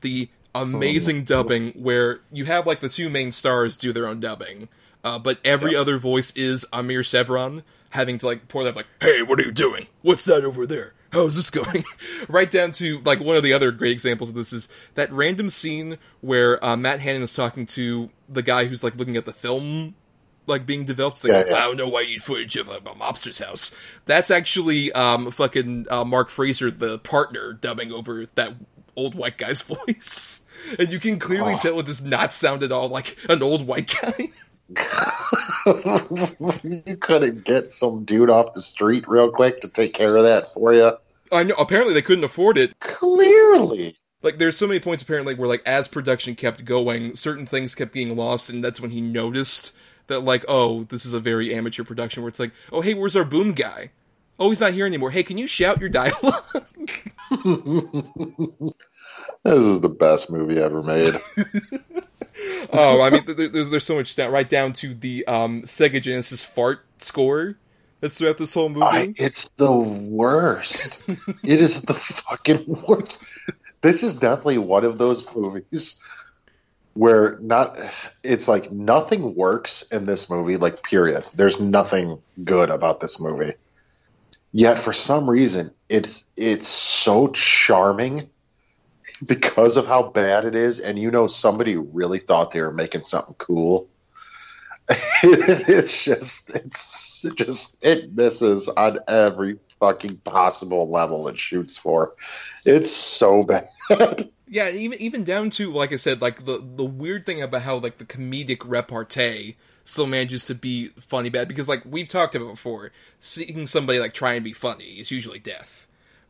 the amazing Oh. dubbing where you have like the two main stars do their own dubbing, uh, but every other voice is Amir Shervan having to like pour that like, "Hey, what are you doing? What's that over there?" How's this going? right down to like one of the other great examples of this is that random scene where uh, Matt Hannon is talking to the guy who's like looking at the film like being developed. It's like, Yeah, yeah. I don't know why you need footage of a, a mobster's house. That's actually um fucking uh, Mark Frazer, the partner, dubbing over that old white guy's voice. And you can clearly Oh. tell it does not sound at all like an old white guy. you couldn't get some dude off the street real quick to take care of that for you. I know. Apparently, they couldn't afford it. Clearly, Like, there's so many points apparently where, like, as production kept going, certain things kept getting lost, and that's when he noticed that, like, oh, this is a very amateur production. Where it's like, oh, hey, where's our boom guy? Oh, he's not here anymore. Hey, can you shout your dialogue? this is the best movie ever made. oh, I mean, there's there's so much down right down to the um, Sega Genesis fart score that's throughout this whole movie. I, it's the worst. it is the fucking worst. This is definitely one of those movies where not it's like nothing works in this movie like period there's nothing good about this movie yet for some reason it's it's so charming because of how bad it is and you know somebody really thought they were making something cool it's just it's it just it misses on every fucking possible level it shoots for it's so bad Yeah, even even down to like I said, like the the weird thing about how like the comedic repartee still manages to be funny bad because like we've talked about before, seeing somebody like try and be funny is usually death.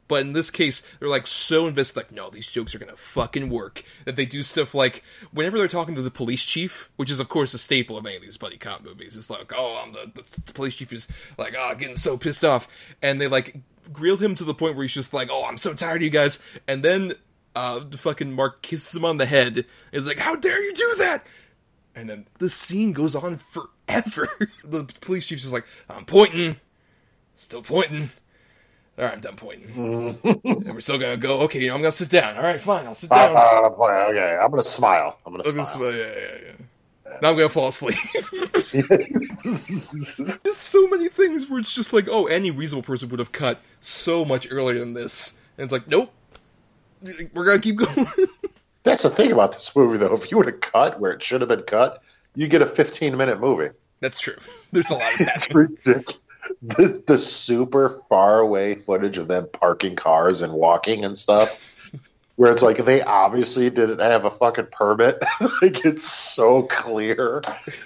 But in this case, they're like so invested, like, no, these jokes are gonna fucking work. That they do stuff like whenever they're talking to the police chief, which is of course a staple of any of these buddy cop movies. It's like, oh, I'm the, the, the police chief is like, oh, getting so pissed off, and they like grill him to the point where he's just like, oh, I'm so tired of you guys, and then uh, fucking Mark kisses him on the head. Is like, "How dare you do that?" And then the scene goes on forever. the police chief's just like, "I'm pointing, still pointing. All right, I'm done pointing, and we're still gonna go. Okay, I'm gonna sit down. All right, fine, I'll sit down. Uh, okay, I'm gonna smile. I'm gonna I'm smile. gonna smile. Yeah, yeah, yeah. yeah. Now I'm gonna fall asleep. There's so many things where it's just like, oh, any reasonable person would have cut so much earlier than this, and it's like, nope, we're gonna keep going. That's the thing about this movie, though. If you would have cut where it should have been cut, you get a 15 minute movie. That's true. There's a lot of It's ridiculous. The, the super far away footage of them parking cars and walking and stuff, where it's like they obviously didn't have a fucking permit. like it's so clear,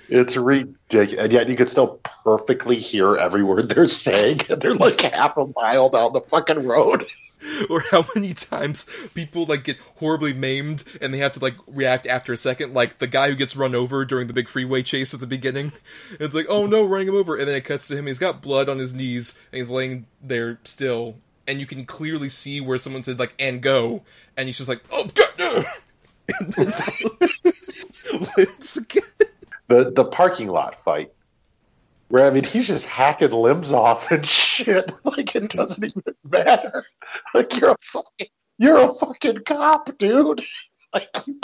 it's ridiculous, and yet you can still perfectly hear every word they're saying. And they're like half a mile down the fucking road. or how many times people like get horribly maimed and they have to like react after a second. Like the guy who gets run over during the big freeway chase at the beginning. It's like oh no running him over. And then it cuts to him. He's got blood on his knees and he's laying there still. And you can clearly see where someone said like and go. And he's just like oh god no! Limbs again. The the parking lot fight. Where I mean he's just hacking limbs off and shit. Like it doesn't even matter. Like you're a fucking you're a fucking cop, dude. Like you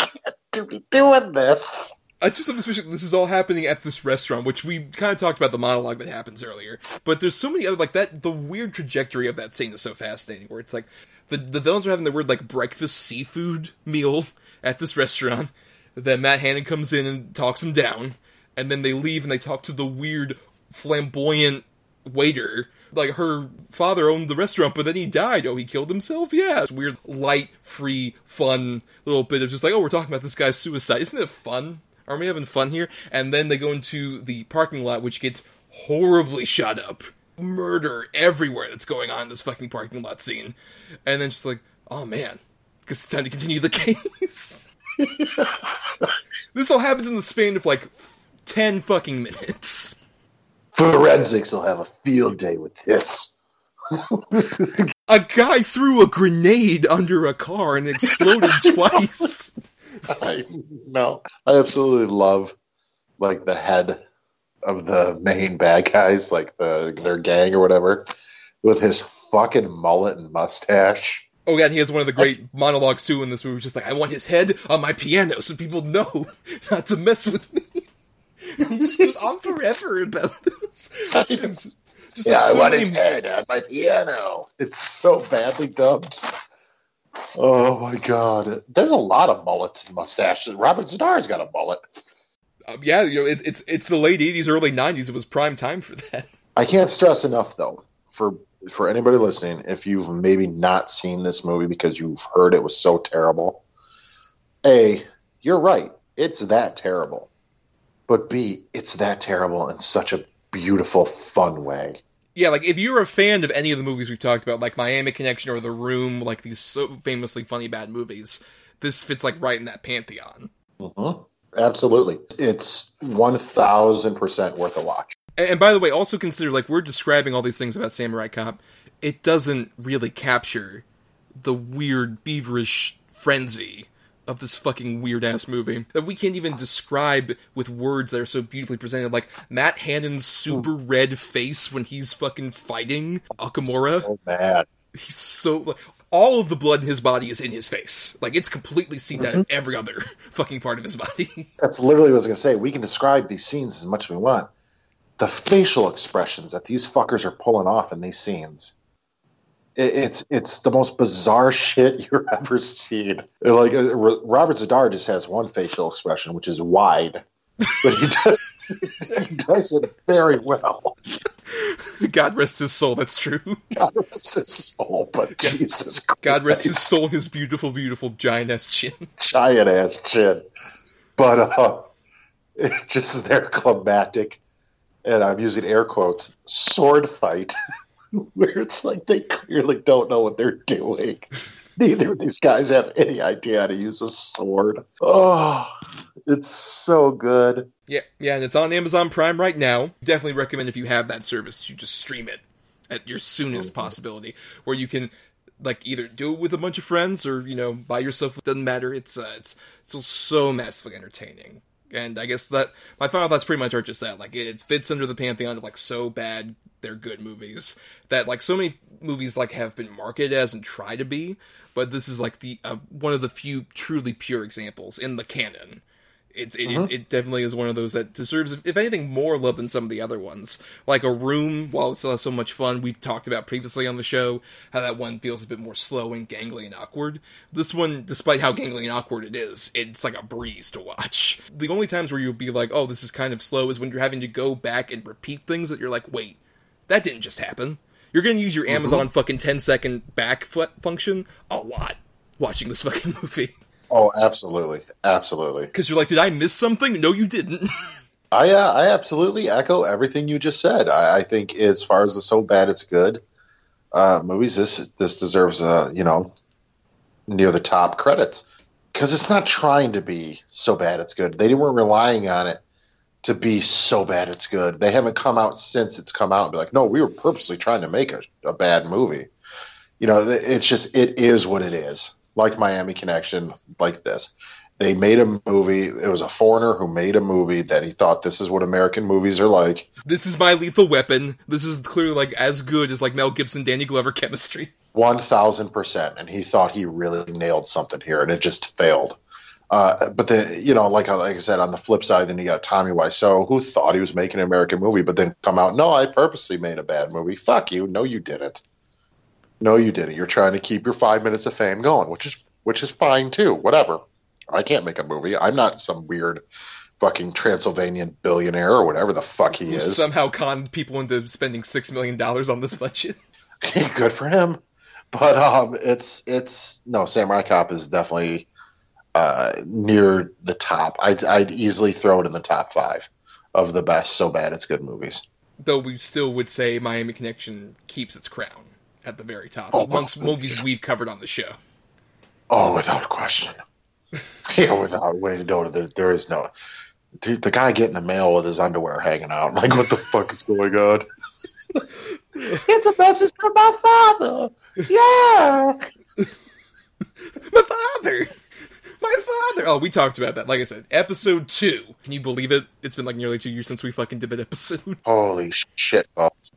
can't be doing this. I just have love especially this is all happening at this restaurant, which we kind of talked about the monologue that happens earlier. But there's so many other like that. The weird trajectory of that scene is so fascinating. Where it's like the the villains are having the weird like breakfast seafood meal at this restaurant. Then Matt Hannon comes in and talks them down, and then they leave and they talk to the weird flamboyant waiter. Like her father owned the restaurant, but then he died. Oh, he killed himself. Yeah, it's weird, light, free, fun little bit of just like, oh, we're talking about this guy's suicide. Isn't it fun? Aren't we having fun here? And then they go into the parking lot, which gets horribly shot up. Murder everywhere that's going on in this fucking parking lot scene. And then just like, oh man, because it's time to continue the case. this all happens in the span of like 10 fucking minutes. Forensics will have a field day with this. a guy threw a grenade under a car and exploded twice. I know. I absolutely love like the head of the main bad guys, like the their gang or whatever, with his fucking mullet and mustache. Oh yeah, and he has one of the great monologues too in this movie. Just like I want his head on my piano so people know not to mess with me. he just goes on forever about this. Just, just yeah, like so I want many... his head on my piano. It's so badly dubbed. Oh my god, there's a lot of mullets and mustaches. Robert Z'Dar's got a mullet. Um, yeah, you know, it, it's it's the late '80s, early '90s. It was prime time for that. I can't stress enough, though, for for anybody listening, if you've maybe not seen this movie because you've heard it was so terrible. A, you're right, it's that terrible. But B, it's that terrible in such a beautiful, fun way yeah, like if you're a fan of any of the movies we've talked about, like Miami Connection or The Room, like these so famously funny bad movies, this fits like right in that pantheon. Mm-hmm. Absolutely, it's one thousand percent worth a watch. And, and by the way, also consider like we're describing all these things about Samurai Cop, it doesn't really capture the weird feverish frenzy of this fucking weird ass movie that we can't even describe with words that are so beautifully presented. Like Matt Hannon's super red face when he's fucking fighting Okamura. So bad. He's so like all of the blood in his body is in his face. Like it's completely seen mm-hmm. out in every other fucking part of his body. That's literally what I was gonna say. We can describe these scenes as much as we want. The facial expressions that these fuckers are pulling off in these scenes it's it's the most bizarre shit you've ever seen. Like uh, Robert Z'Dar just has one facial expression, which is wide, but he does he does it very well. God rest his soul. That's true. God rest his soul, but God, Jesus, Christ. God rest his soul. His beautiful, beautiful giant ass chin, giant ass chin. But uh, it's just their climatic, and I'm using air quotes, sword fight. where it's like they clearly don't know what they're doing. Neither of these guys have any idea how to use a sword. Oh, it's so good. Yeah, yeah, and it's on Amazon Prime right now. Definitely recommend if you have that service to just stream it at your soonest mm-hmm. possibility, where you can like either do it with a bunch of friends or you know by yourself. It doesn't matter. It's uh, it's still so massively entertaining. And I guess that my final thoughts pretty much are just that. Like it, it fits under the pantheon of like so bad they're good movies that like so many movies like have been marketed as and try to be, but this is like the uh, one of the few truly pure examples in the canon it's it, uh-huh. it, it, definitely is one of those that deserves, if anything, more love than some of the other ones. Like a room, while it still has so much fun, we've talked about previously on the show how that one feels a bit more slow and gangly and awkward. This one, despite how gangly and awkward it is, it's like a breeze to watch. The only times where you'll be like, "Oh, this is kind of slow," is when you're having to go back and repeat things that you're like, "Wait, that didn't just happen." You're gonna use your uh-huh. Amazon fucking 10 second back function a lot watching this fucking movie. Oh, absolutely, absolutely. Because you're like, did I miss something? No, you didn't. I uh, I absolutely echo everything you just said. I, I, think as far as the so bad it's good uh, movies, this this deserves a you know near the top credits because it's not trying to be so bad it's good. They weren't relying on it to be so bad it's good. They haven't come out since it's come out and be like, no, we were purposely trying to make a, a bad movie. You know, it's just it is what it is like Miami Connection, like this. They made a movie. It was a foreigner who made a movie that he thought this is what American movies are like. This is my lethal weapon. This is clearly like as good as like Mel Gibson, Danny Glover chemistry. One thousand percent. And he thought he really nailed something here, and it just failed. Uh, but then, you know, like like I said, on the flip side, then you got Tommy Wiseau, who thought he was making an American movie, but then come out, no, I purposely made a bad movie. Fuck you. No, you didn't. No, you didn't. You're trying to keep your five minutes of fame going, which is which is fine too. Whatever. I can't make a movie. I'm not some weird fucking Transylvanian billionaire or whatever the fuck he is. Somehow conned people into spending six million dollars on this budget. Good for him. But um, it's it's no Samurai Cop is definitely uh, near the top. I'd I'd easily throw it in the top five of the best. So bad it's good movies. Though we still would say Miami Connection keeps its crown at the very top Oh, amongst oh, movies we've covered on the show. Oh, without question. yeah, without a way to go. There, there is no. Dude, the guy getting the mail with his underwear hanging out. Like, what the fuck is going on? it's a message from my father. Yeah. My father! My father! Oh, we talked about that. Like I said, episode two. Can you believe it? It's been like nearly two years since we fucking did that episode. Holy shit!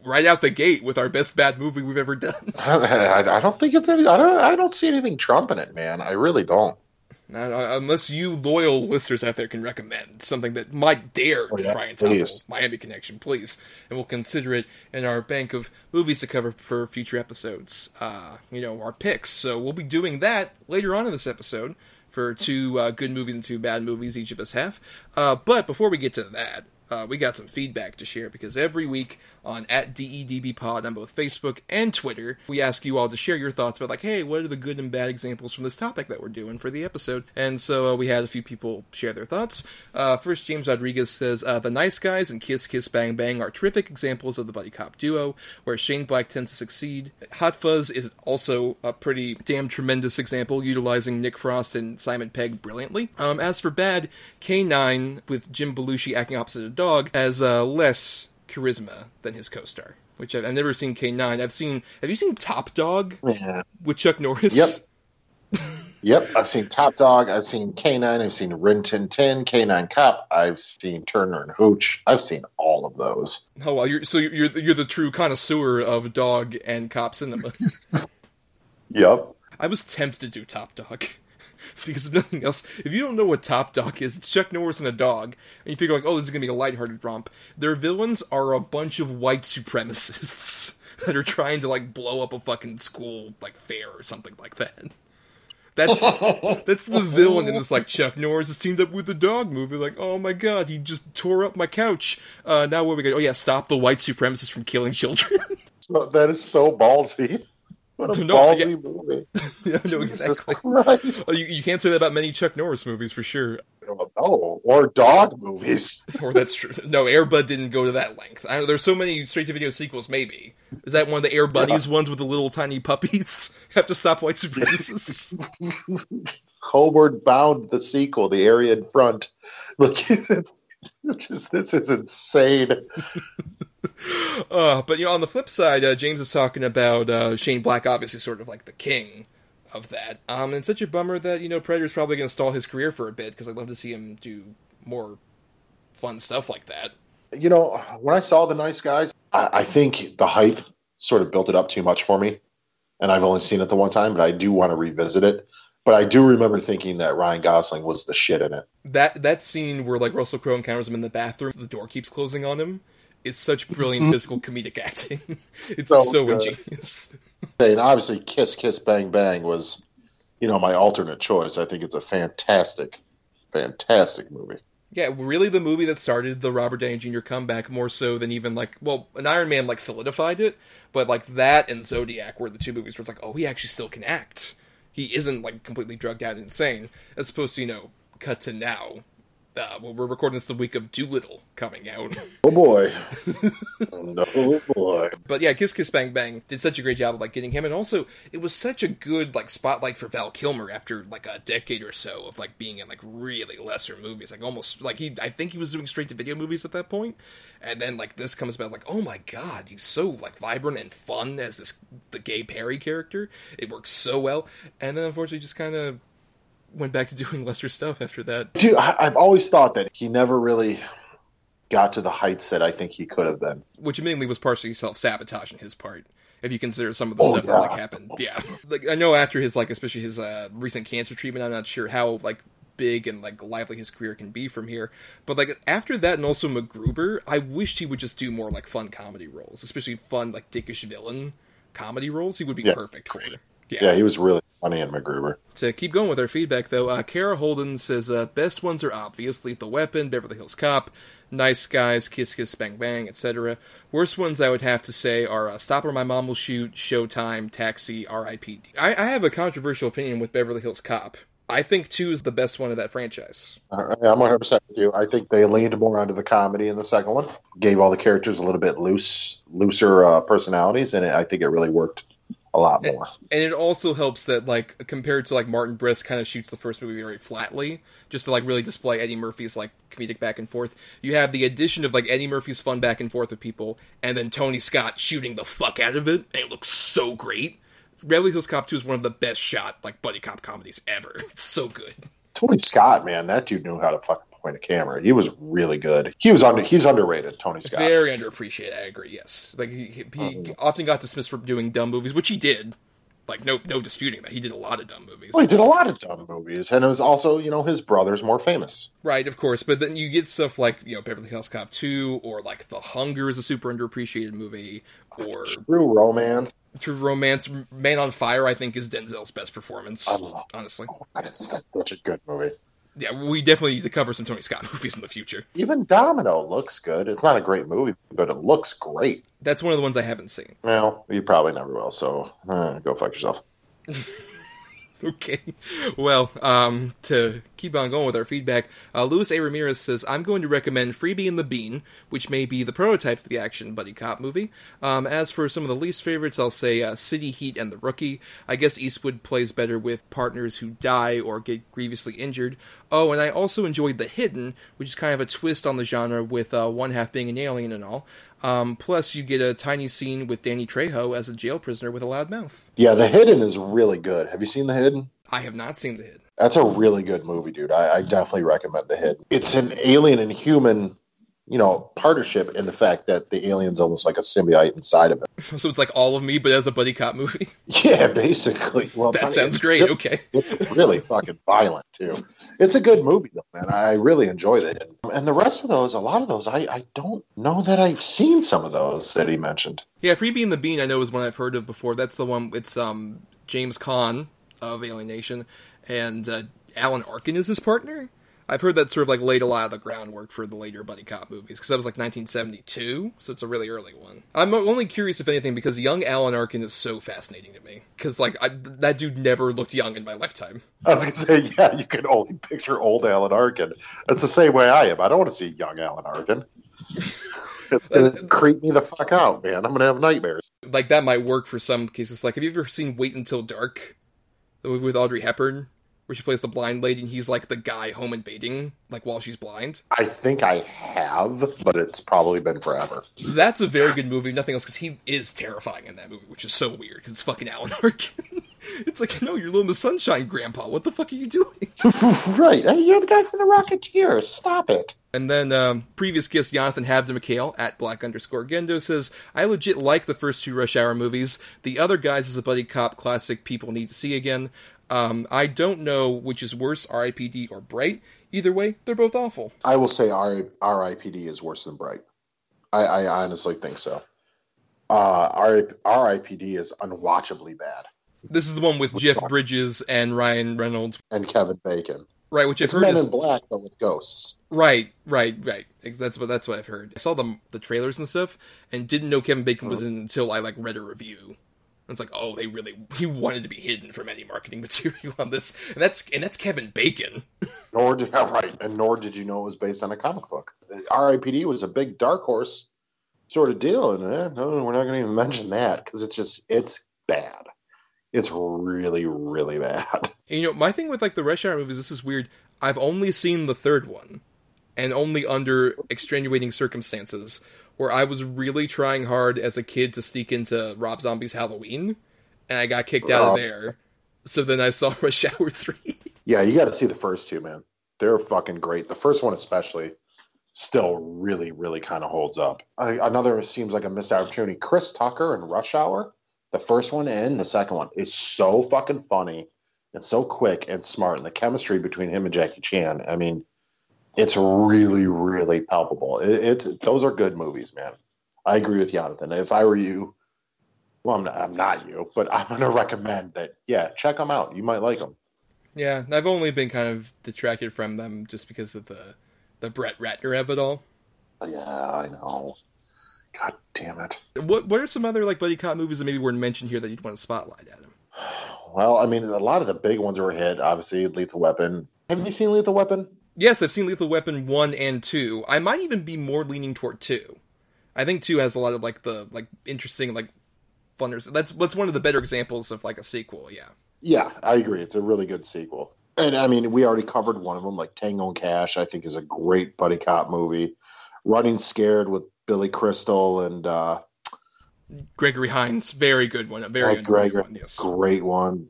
Right out the gate with our best bad movie we've ever done. I, I don't think it's any. I don't. I don't see anything trumping it, man. I really don't. Now, uh, unless you loyal listeners out there can recommend something that might dare Oh, to yeah, try and topple. Miami Connection, please, and we'll consider it in our bank of movies to cover for future episodes. Uh, you know, our picks. So we'll be doing that later on in this episode for two uh, good movies and two bad movies each of us have. Uh, but before we get to that, uh, we got some feedback to share because every week on at DEDB Pod on both Facebook and Twitter, we ask you all to share your thoughts about like, hey, what are the good and bad examples from this topic that we're doing for the episode? And so uh, we had a few people share their thoughts. Uh, first, James Rodriguez says uh, the Nice Guys and Kiss Kiss Bang Bang are terrific examples of the buddy cop duo where Shane Black tends to succeed. Hot Fuzz is also a pretty damn tremendous example, utilizing Nick Frost and Simon Pegg brilliantly. Um, as for bad, K9 with Jim Belushi acting opposite a dog has uh, less charisma than his co-star. Which I've, I've never seen K9. I've seen. Have you seen Top Dog Yeah. with Chuck Norris? Yep. Yep. I've seen Top Dog. I've seen K9. I've seen Rin Tin Tin, K9 Cop. I've seen Turner and Hooch. I've seen all of those. Oh well, you're so you're you're the true connoisseur of dog and cop cinema. Yep. I was tempted to do Top Dog because if nothing else, if you don't know what Top Dog is, it's Chuck Norris and a dog, and you figure like, oh, this is gonna be a lighthearted romp. Their villains are a bunch of white supremacists that are trying to like blow up a fucking school like fair or something like that. That's that's the villain in this like Chuck Norris is teamed up with the dog movie. Like, oh my god, he just tore up my couch. Uh, now what we got? Oh yeah, stop the white supremacists from killing children. So, that is so ballsy. What a No, ballsy yeah. movie. yeah, no, exactly. Oh, you, you can't say that about many Chuck Norris movies for sure. No, or dog movies. Or that's true. No, Air Bud didn't go to that length. I know there's so many straight to video sequels. Maybe is that one of the Air Buddies ones with the little tiny puppies? Have to stop white supremacists. Homeward Bound, the sequel, the area in front. Look, it's, it's just, this is insane. Uh, but you know, on the flip side, uh, James is talking about uh, Shane Black, obviously sort of like the king of that. Um, and it's such a bummer that you know Predator's probably going to stall his career for a bit because I'd love to see him do more fun stuff like that. You know, when I saw The Nice Guys, I, I think the hype sort of built it up too much for me. And I've only seen it the one time, but I do want to revisit it. But I do remember thinking that Ryan Gosling was the shit in it. That that scene where like Russell Crowe encounters him in the bathroom, the door keeps closing on him, is such brilliant mm-hmm. physical comedic acting. it's so, So ingenious. And obviously, Kiss Kiss Bang Bang was, you know, my alternate choice. I think it's a fantastic, fantastic movie. Yeah, really the movie that started the Robert Downey Jr. comeback more so than even like well, an Iron Man like solidified it, but like that and Zodiac were the two movies where it's like, oh, he actually still can act. He isn't like completely drugged out and insane, as opposed to you know, cut to now. Uh, well, we're recording this the week of Dolittle coming out. Oh boy, oh boy. But yeah, Kiss Kiss Bang Bang did such a great job of like getting him, and also it was such a good like spotlight for Val Kilmer after like a decade or so of like being in like really lesser movies, like almost like he I think he was doing straight to video movies at that point, and then like this comes about like oh my god, he's so like vibrant and fun as this the gay Perry character. It works so well, and then unfortunately just kind of went back to doing lesser stuff after that. Dude, I, I've always thought that he never really got to the heights that I think he could have been. which mainly was partially self sabotage on his part. If you consider some of the Oh, stuff that like happened, yeah. Like I know after his like especially his uh, recent cancer treatment, I'm not sure how like big and like lively his career can be from here. But like after that, and also MacGruber, I wished he would just do more like fun comedy roles, especially fun like dickish villain comedy roles. He would be Yeah. perfect for. Yeah. he was really funny in MacGruber. To keep going with our feedback, though, uh, Kara Holden says uh, best ones are obviously The Weapon, Beverly Hills Cop, Nice Guys, Kiss Kiss Bang Bang, etc. Worst ones I would have to say are uh, Stop or My Mom Will Shoot, Showtime, Taxi, R.I.P. I, I have a controversial opinion with Beverly Hills Cop. I think two is the best one of that franchise. Right, I'm 100 percent with you. I think they leaned more onto the comedy in the second one, gave all the characters a little bit loose, looser uh, personalities, and it, I think it really worked a lot more. And it also helps that, like, compared to like Martin Brest, kind of shoots the first movie very flatly, just to like really display Eddie Murphy's like comedic back and forth. You have the addition of like Eddie Murphy's fun back and forth with people, and then Tony Scott shooting the fuck out of it, and it looks so great. Beverly Hills Cop 2 is one of the best shot like buddy cop comedies ever. It's so good. Tony Scott, man, that dude knew how to fucking point a camera. He was really good. He was under. He's underrated. Tony Scott. Very underappreciated. I agree. Yes, like he, he, he um, often got dismissed for doing dumb movies, which he did. Like no no disputing that he did a lot of dumb movies. Well, he did a lot of dumb movies, and it was also, you know, his brother's more famous. Right, of course, but then you get stuff like you know Beverly Hills Cop two, or like The Hunger is a super underappreciated movie, or True Romance. True Romance, Man on Fire. I think is Denzel's best performance. I love- honestly, that's such a good movie. Yeah, we definitely need to cover some Tony Scott movies in the future. Even Domino looks good. It's not a great movie, but it looks great. That's one of the ones I haven't seen. Well, you probably never will. So uh, go fuck yourself. Okay. Well, um, to keep on going with our feedback, uh, Luis A. Ramirez says, I'm going to recommend Freebie and the Bean, which may be the prototype for the action buddy cop movie. Um, as for some of the least favorites, I'll say uh, City Heat and The Rookie. I guess Eastwood plays better with partners who die or get grievously injured. Oh, and I also enjoyed The Hidden, which is kind of a twist on the genre with uh, one half being an alien and all. Um, plus, you get a tiny scene with Danny Trejo as a jail prisoner with a loud mouth. Yeah, The Hidden is really good. Have you seen The Hidden? I have not seen The Hidden. That's a really good movie, dude. I, I definitely recommend The Hidden. It's an alien and human, you know, partnership in the fact that the alien's almost like a symbiote inside of it. So it's like all of me, but as a buddy cop movie. Yeah, basically. Well, That sounds great. good- Okay. It's really fucking violent too. It's a good movie though, man. I really enjoy The Hidden. And the rest of those, a lot of those, I, I don't know that I've seen some of those that he mentioned. Yeah, Freebie and the Bean I know is one I've heard of before. That's the one. It's um James Caan of Alien Nation, and uh, Alan Arkin is his partner. I've heard that sort of like laid a lot of the groundwork for the later buddy cop movies because that was like 1972, so it's a really early one. I'm only curious if anything because young Alan Arkin is so fascinating to me because like I, that dude never looked young in my lifetime. I was gonna say, yeah, you can only picture old Alan Arkin. It's the same way I am. I don't want to see young Alan Arkin. Gonna creep me the fuck out, man. I'm gonna have nightmares. Like that might work for some cases. Like, have you ever seen Wait Until Dark, the movie with Audrey Hepburn, where she plays the blind lady and he's like the guy home invading, like while she's blind? I think I have, but it's probably been forever. That's a very good movie. Nothing else because he is terrifying in that movie, which is so weird because it's fucking Alan Arkin. it's like, no, you're Little Miss Sunshine, Grandpa. What the fuck are you doing? right. Hey, you're the guy from the Rocketeer. Stop it. And then um, previous guest Jonathan Habda McHale at black underscore Gendo says, I legit like the first two Rush Hour movies. The other guys is a buddy cop classic people need to see again. Um, I don't know which is worse, R.I.P.D. or Bright. Either way, they're both awful. I will say R- R.I.P.D. is worse than Bright. I, I honestly think so. Uh, R- R.I.P.D. is unwatchably bad. This is the one with Jeff Bridges and Ryan Reynolds. And Kevin Bacon. Right, which I've It's heard Men is in Black, but with ghosts. Right, right, right. That's what that's what I've heard. I saw the the trailers and stuff, and didn't know Kevin Bacon was in until I like read a review. And it's like, oh, they really he wanted to be hidden from any marketing material on this, and that's and that's Kevin Bacon. Nor did yeah, right, and nor did you know it was based on a comic book. R.I.P.D. was a big dark horse sort of deal, and eh, no, we're not going to even mention that because it's just it's bad. It's really, really bad. And, you know, my thing with like the Rush Hour movies, this is weird. I've only seen the third one, and only under extenuating circumstances, where I was really trying hard as a kid to sneak into Rob Zombie's Halloween, and I got kicked out of there. So then I saw Rush Hour three. Yeah, you got to see the first two, man. They're fucking great. The first one, especially, still really, really kind of holds up. I, another seems like a missed opportunity. Chris Tucker and Rush Hour, the first one and the second one, is so fucking funny and so quick and smart, and the chemistry between him and Jackie Chan. I mean, it's really, really palpable. It, it's those are good movies, man. I agree with Jonathan. If I were you, well, I'm not, I'm not you, but I'm going to recommend that. Yeah, check them out. You might like them. Yeah, I've only been kind of detracted from them just because of the the Brett Ratner of it all. Oh, yeah, I know. God damn it. What What are some other like buddy cop movies that maybe weren't mentioned here that you'd want to spotlight, Adam? Well, I mean, a lot of the big ones were hit. Obviously, Lethal Weapon. Have you seen Lethal Weapon? Yes, I've seen Lethal Weapon one and two. I might even be more leaning toward two. I think two has a lot of like the like interesting like funners. That's that's one of the better examples of like a sequel. Yeah. Yeah, I agree. It's a really good sequel. And I mean, we already covered one of them, like Tango and Cash. I think is a great buddy cop movie. Running Scared with Billy Crystal and uh, Gregory Hines, very good one. A very good Gregory, one. Yes. great one.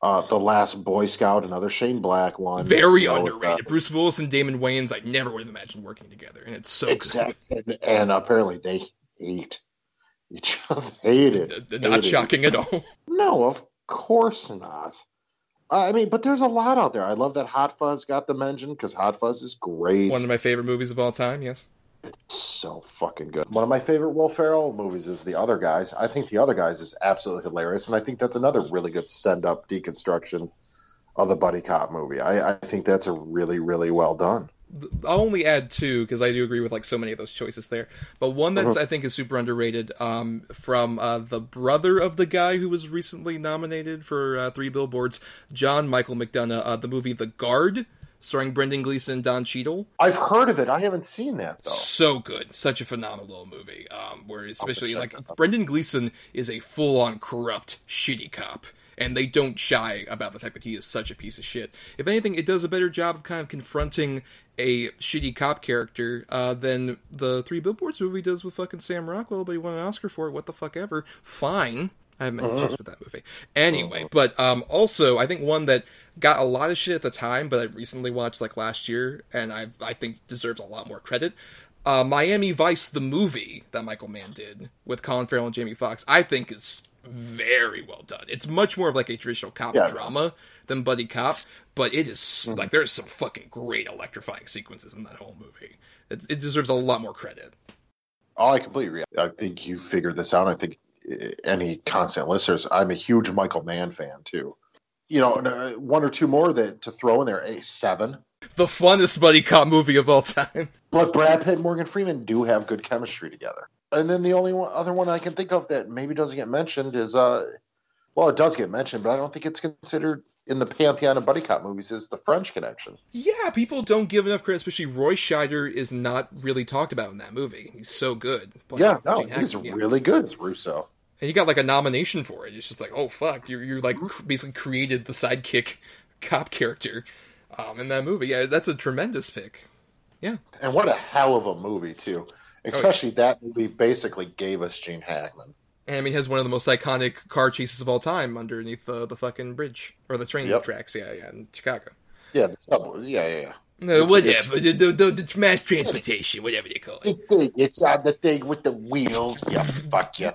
Uh, the Last Boy Scout, another Shane Black one. Very you know, underrated. Uh, Bruce Willis and Damon Wayans, I never would have imagined working together, and it's so exactly. And, and, apparently they hate each other. Hate it. Not shocking at all. No, of course not. I mean, but there's a lot out there. I love that Hot Fuzz got the mention because Hot Fuzz is great. One of my favorite movies of all time. Yes. It's so fucking good. One of my favorite Will Ferrell movies is The Other Guys. I think The Other Guys is absolutely hilarious, and I think that's another really good send up deconstruction of the buddy cop movie. I, I think that's a really, really well done. I'll only add two because I do agree with like so many of those choices there. But one that's uh-huh. I think is super underrated um, from uh, the brother of the guy who was recently nominated for uh, three billboards, John Michael McDonagh, uh, the movie The Guard, starring Brendan Gleeson and Don Cheadle. I've heard of it. I haven't seen that though. So good, such a phenomenal movie. Um, where especially like Brendan Gleeson is a full on corrupt, shitty cop and they don't shy about the fact that he is such a piece of shit. If anything, it does a better job of kind of confronting a shitty cop character uh, than the Three Billboards movie does with fucking Sam Rockwell, but he won an Oscar for it. What the fuck ever? Fine. I have many issues with that movie. Anyway, but um, also I think one that got a lot of shit at the time, but I recently watched like last year, and I I think deserves a lot more credit. Uh, Miami Vice, the movie that Michael Mann did with Colin Farrell and Jamie Foxx, I think is very well done. It's much more of like a traditional cop yeah. drama than buddy cop, but it is, mm-hmm. like there's some fucking great electrifying sequences in that whole movie. It, it deserves a lot more credit. Oh, I completely agree. I think you figured this out. I think any constant listeners, I'm a huge Michael Mann fan too. You know, uh, one or two more that to throw in there. A seven, the funnest buddy cop movie of all time. But Brad Pitt and Morgan Freeman do have good chemistry together. And then the only one, other one I can think of that maybe doesn't get mentioned is, uh, well, it does get mentioned, but I don't think it's considered in the pantheon of buddy cop movies is the French Connection. Yeah, people don't give enough credit. Especially Roy Scheider is not really talked about in that movie. He's so good. yeah, no, he's really good as Russo. And he got like a nomination for it. It's just like, oh fuck, you're you're like mm-hmm. basically created the sidekick cop character um, in that movie. Yeah, that's a tremendous pick. Yeah, and what a hell of a movie too. Especially oh, yeah. that movie basically gave us Gene Hackman. And I mean, has one of the most iconic car chases of all time underneath the the fucking bridge or the train yep. tracks. Yeah, yeah, in Chicago. Yeah, the subway. Yeah, yeah. yeah. No, it's, whatever. It's, the, the, the, mass transportation, whatever they call it. The thing. It's on the thing with the wheels. Yeah, fuck you.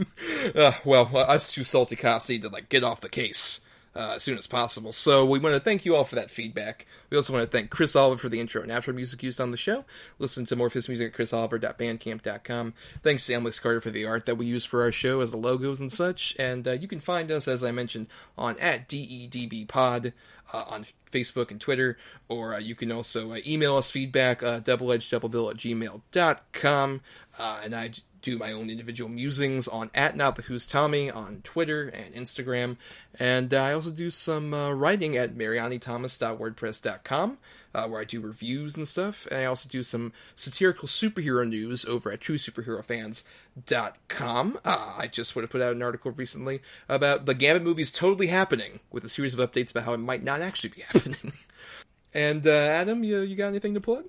uh, well, us two salty cops need to like get off the case uh, as soon as possible. So we want to thank you all for that feedback. We also want to thank Chris Oliver for the intro and outro music used on the show. Listen to more of his music at chrisoliver.bandcamp.com. Thanks to Alex Carter for the art that we use for our show as the logos and such. And uh, you can find us, as I mentioned, on at DEDBpod uh, on Facebook and Twitter, or uh, you can also uh, email us feedback, uh, doubleedgedoublebill at gmail.com. Uh, and I do my own individual musings on at not the who's Tommy on Twitter and Instagram, and I also do some uh, writing at marianithomas.wordpress.com. Uh, where I do reviews and stuff, and I also do some satirical superhero news over at TrueSuperheroFans.com. Uh, I just would have put out an article recently about the Gambit movies totally happening, with a series of updates about how it might not actually be happening. and uh, Adam, you, you got anything to plug?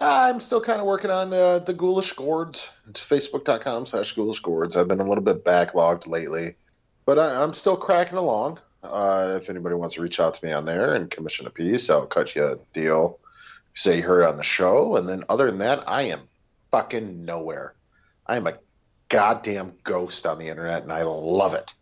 I'm still kind of working on uh, the Ghoulish Gourds. It's facebook.com slash Ghoulish Gourds. I've been a little bit backlogged lately, but I, am still cracking along. Uh, if anybody wants to reach out to me on there and commission a piece, I'll cut you a deal. Say you heard on the show. And then other than that, I am fucking nowhere. I am a goddamn ghost on the internet and I love it.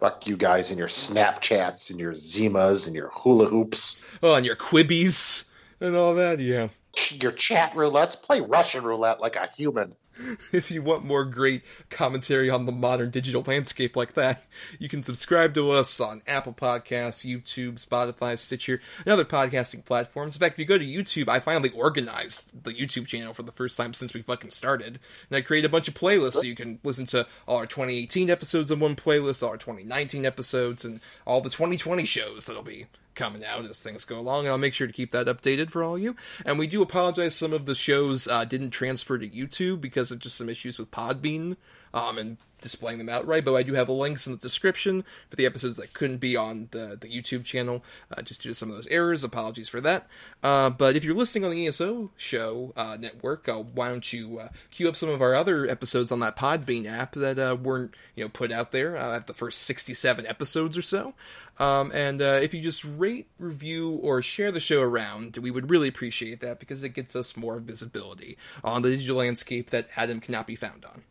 Fuck you guys and your Snapchats and your Zimas and your hula hoops. Oh, and your Quibis and all that, yeah. Your chat roulettes. Play Russian roulette like a human. if you want more great commentary on the modern digital landscape like that, you can subscribe to us on Apple Podcasts, YouTube, Spotify, Stitcher, and other podcasting platforms. In fact, if you go to YouTube, I finally organized the YouTube channel for the first time since we fucking started. And I created a bunch of playlists so you can listen to all our 2018 episodes in one playlist, all our 2019 episodes, and all the 2020 shows that'll be coming out as things go along. I'll make sure to keep that updated for all you. And we do apologize some of the shows uh, didn't transfer to YouTube because of just some issues with Podbean um, and displaying them outright. But I do have links in the description for the episodes that couldn't be on the, the YouTube channel uh, just due to some of those errors. Apologies for that. Uh, but if you're listening on the ESO show uh, network, uh, why don't you uh, queue up some of our other episodes on that Podbean app that uh, weren't you know put out there at the first 67 episodes or so. Um, and if you just rate, review, or share the show around, we would really appreciate that because it gets us more visibility on the digital landscape that Adam cannot be found on.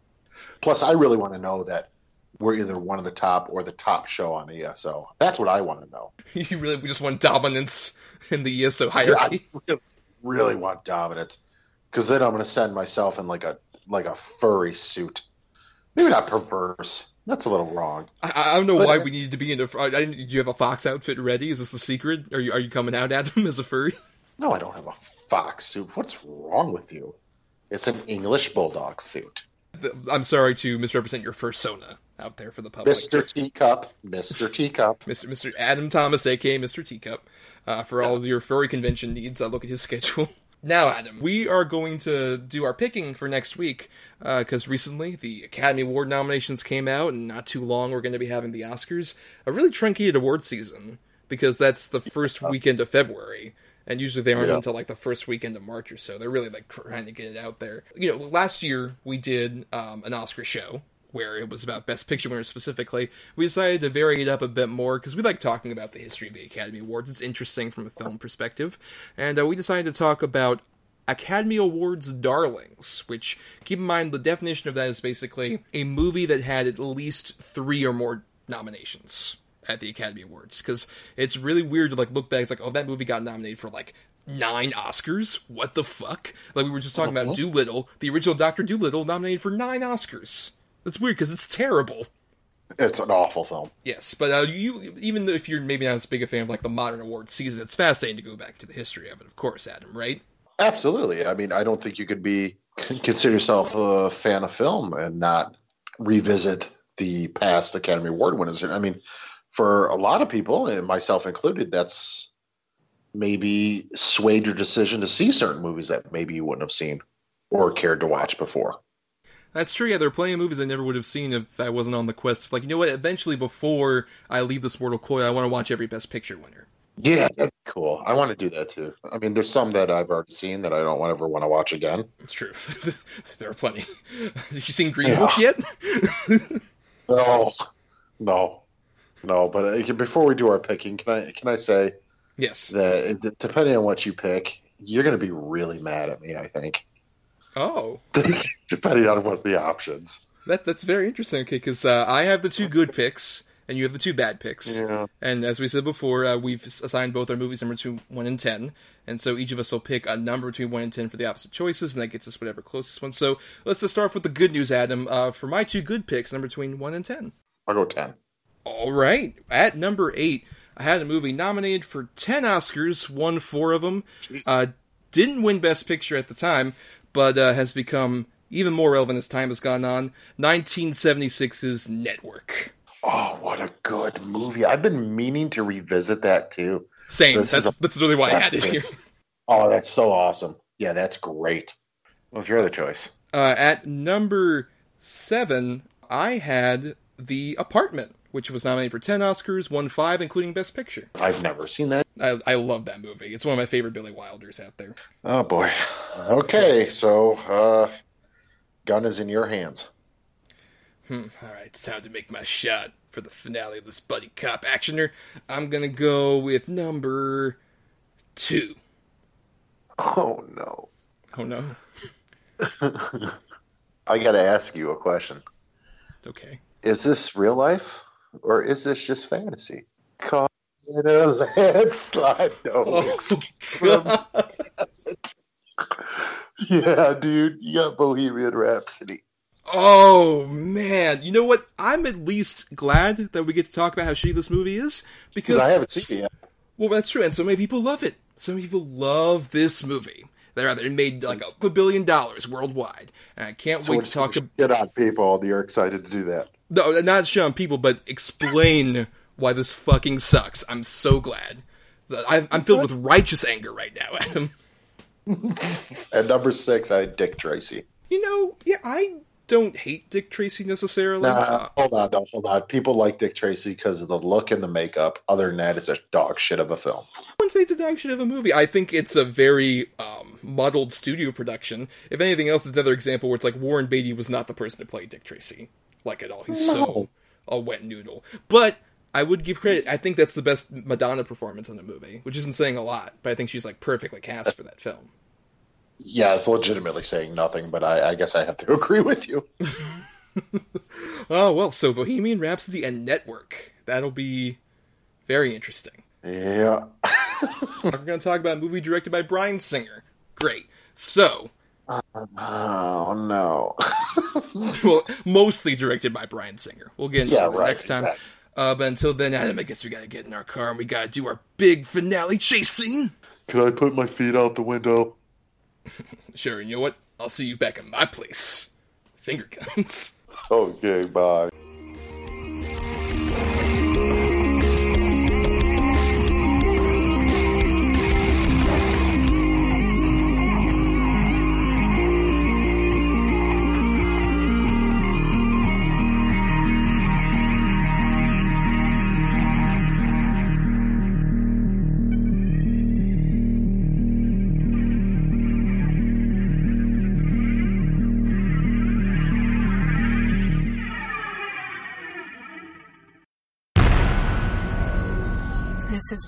Plus, I really want to know that we're either one of the top or the top show on ESO. That's what I want to know. you really we just want dominance in the ESO hierarchy. Yeah, I really want dominance because then I'm going to send myself in like a like a furry suit. Maybe not perverse. That's a little wrong. I, I don't know but, why we needed to be in a. I, I, do you have a fox outfit ready? Is this the secret? Are you are you coming out at him as a furry? No, I don't have a fox suit. What's wrong with you? It's an English bulldog suit. I'm sorry to misrepresent your persona out there for the public. Mr. Teacup, Mr. Teacup, Mr. Mr. Adam Thomas, aka Mr. Teacup, uh, for all of your furry convention needs. I look at his schedule. Now, Adam, we are going to do our picking for next week because uh, recently the Academy Award nominations came out, and not too long we're going to be having the Oscars. A really truncated award season because that's the first weekend of February and usually they aren't yeah. until like the first weekend of March or so. They're really like trying to get it out there. You know, last year we did um, an Oscar show where it was about Best Picture winners specifically. We decided to vary it up a bit more because we like talking about the history of the Academy Awards. It's interesting from a film perspective, and uh, we decided to talk about Academy Awards darlings, which keep in mind the definition of that is basically a movie that had at least three or more nominations at the Academy Awards because it's really weird to like look back. It's like, oh, that movie got nominated for like nine Oscars. What the fuck? Like we were just talking uh-huh. about Dolittle, the original Doctor Dolittle, nominated for nine Oscars. That's weird because it's terrible. It's an awful film. Yes, but uh, you even if you're maybe not as big a fan of like the modern awards season, it's fascinating to go back to the history of it. Of course, Adam, right? Absolutely. I mean, I don't think you could be consider yourself a fan of film and not revisit the past Academy Award winners. I mean, for a lot of people, and myself included, that's maybe swayed your decision to see certain movies that maybe you wouldn't have seen or cared to watch before. That's true. Yeah, there are plenty of movies I never would have seen if I wasn't on the quest. Like, you know what? Eventually, before I leave this mortal coil, I want to watch every Best Picture winner. Yeah, that's cool. I want to do that too. I mean, there's some that I've already seen that I don't ever want to watch again. It's true. there are plenty. Have you seen Green yeah. Book yet? no, no. No, but uh, before we do our picking, can I can I say yes that depending on what you pick, you're going to be really mad at me. I think. Oh. depending on what the options. That that's very interesting. Okay, because uh, I have the two good picks, and you have the two bad picks. Yeah. And as we said before, uh, we've assigned both our movies number two, one, and ten, and so each of us will pick a number between one and ten for the opposite choices, and that gets us whatever closest one. So let's just start off with the good news, Adam. Uh, for my two good picks, number between one and ten. I'll go ten. All right. At number eight, I had a movie nominated for 10 Oscars, won four of them. Uh, didn't win Best Picture at the time, but uh, has become even more relevant as time has gone on 1976's Network. Oh, what a good movie. I've been meaning to revisit that too. Same. This that's, a, that's really why I had it here. Oh, that's so awesome. Yeah, that's great. What's your other choice? Uh, at number seven, I had The Apartment which was nominated for 10 Oscars, won five, including Best Picture. I've never seen that. I, I love that movie. It's one of my favorite Billy Wilders out there. Oh, boy. Okay, so uh, gun is in your hands. Hmm, all right, it's time to make my shot for the finale of this buddy cop actioner. I'm going to go with number two. Oh, no. Oh, no. I got to ask you a question. Okay. Is this real life? Or is this just fantasy? Caught in a landslide. No, Oh, yeah, dude, you got Bohemian Rhapsody. Oh man, you know what? I'm at least glad that we get to talk about how shitty this movie is because I haven't seen it yet. Well, that's true, and so many people love it. So many people love this movie. They're they made like a billion dollars worldwide, and I can't So wait to talk. About, shit on people. You're excited to do that. No, not shit on people, but explain why this fucking sucks. I'm so glad. I, I'm filled with righteous anger right now, Adam. At number six, I had Dick Tracy. You know, yeah, I don't hate Dick Tracy necessarily. Nah, Uh, hold on, no, hold on. People like Dick Tracy because of the look and the makeup. Other than that, it's a dog shit of a film. I wouldn't say it's a dog shit of a movie. I think it's a very um, muddled studio production. If anything else, it's another example where it's like Warren Beatty was not the person to play Dick Tracy, like at all. He's so a wet noodle. But I would give credit. I think that's the best Madonna performance in the movie, which isn't saying a lot, but I think she's like perfectly cast for that film. Yeah, it's legitimately saying nothing, but I, I guess I have to agree with you. Oh well, so Bohemian Rhapsody and Network. That'll be very interesting. Yeah. We're going to talk about a movie directed by Bryan Singer. Great. So, Oh no. well, mostly directed by Bryan Singer. We'll get into Yeah, that right, next time. exactly. Uh, but until then, Adam, I guess we gotta get in our car and we gotta do our big finale chase scene. Can I put my feet out the window? Sure, you know what? I'll see you back at my place. Finger guns. Okay, bye.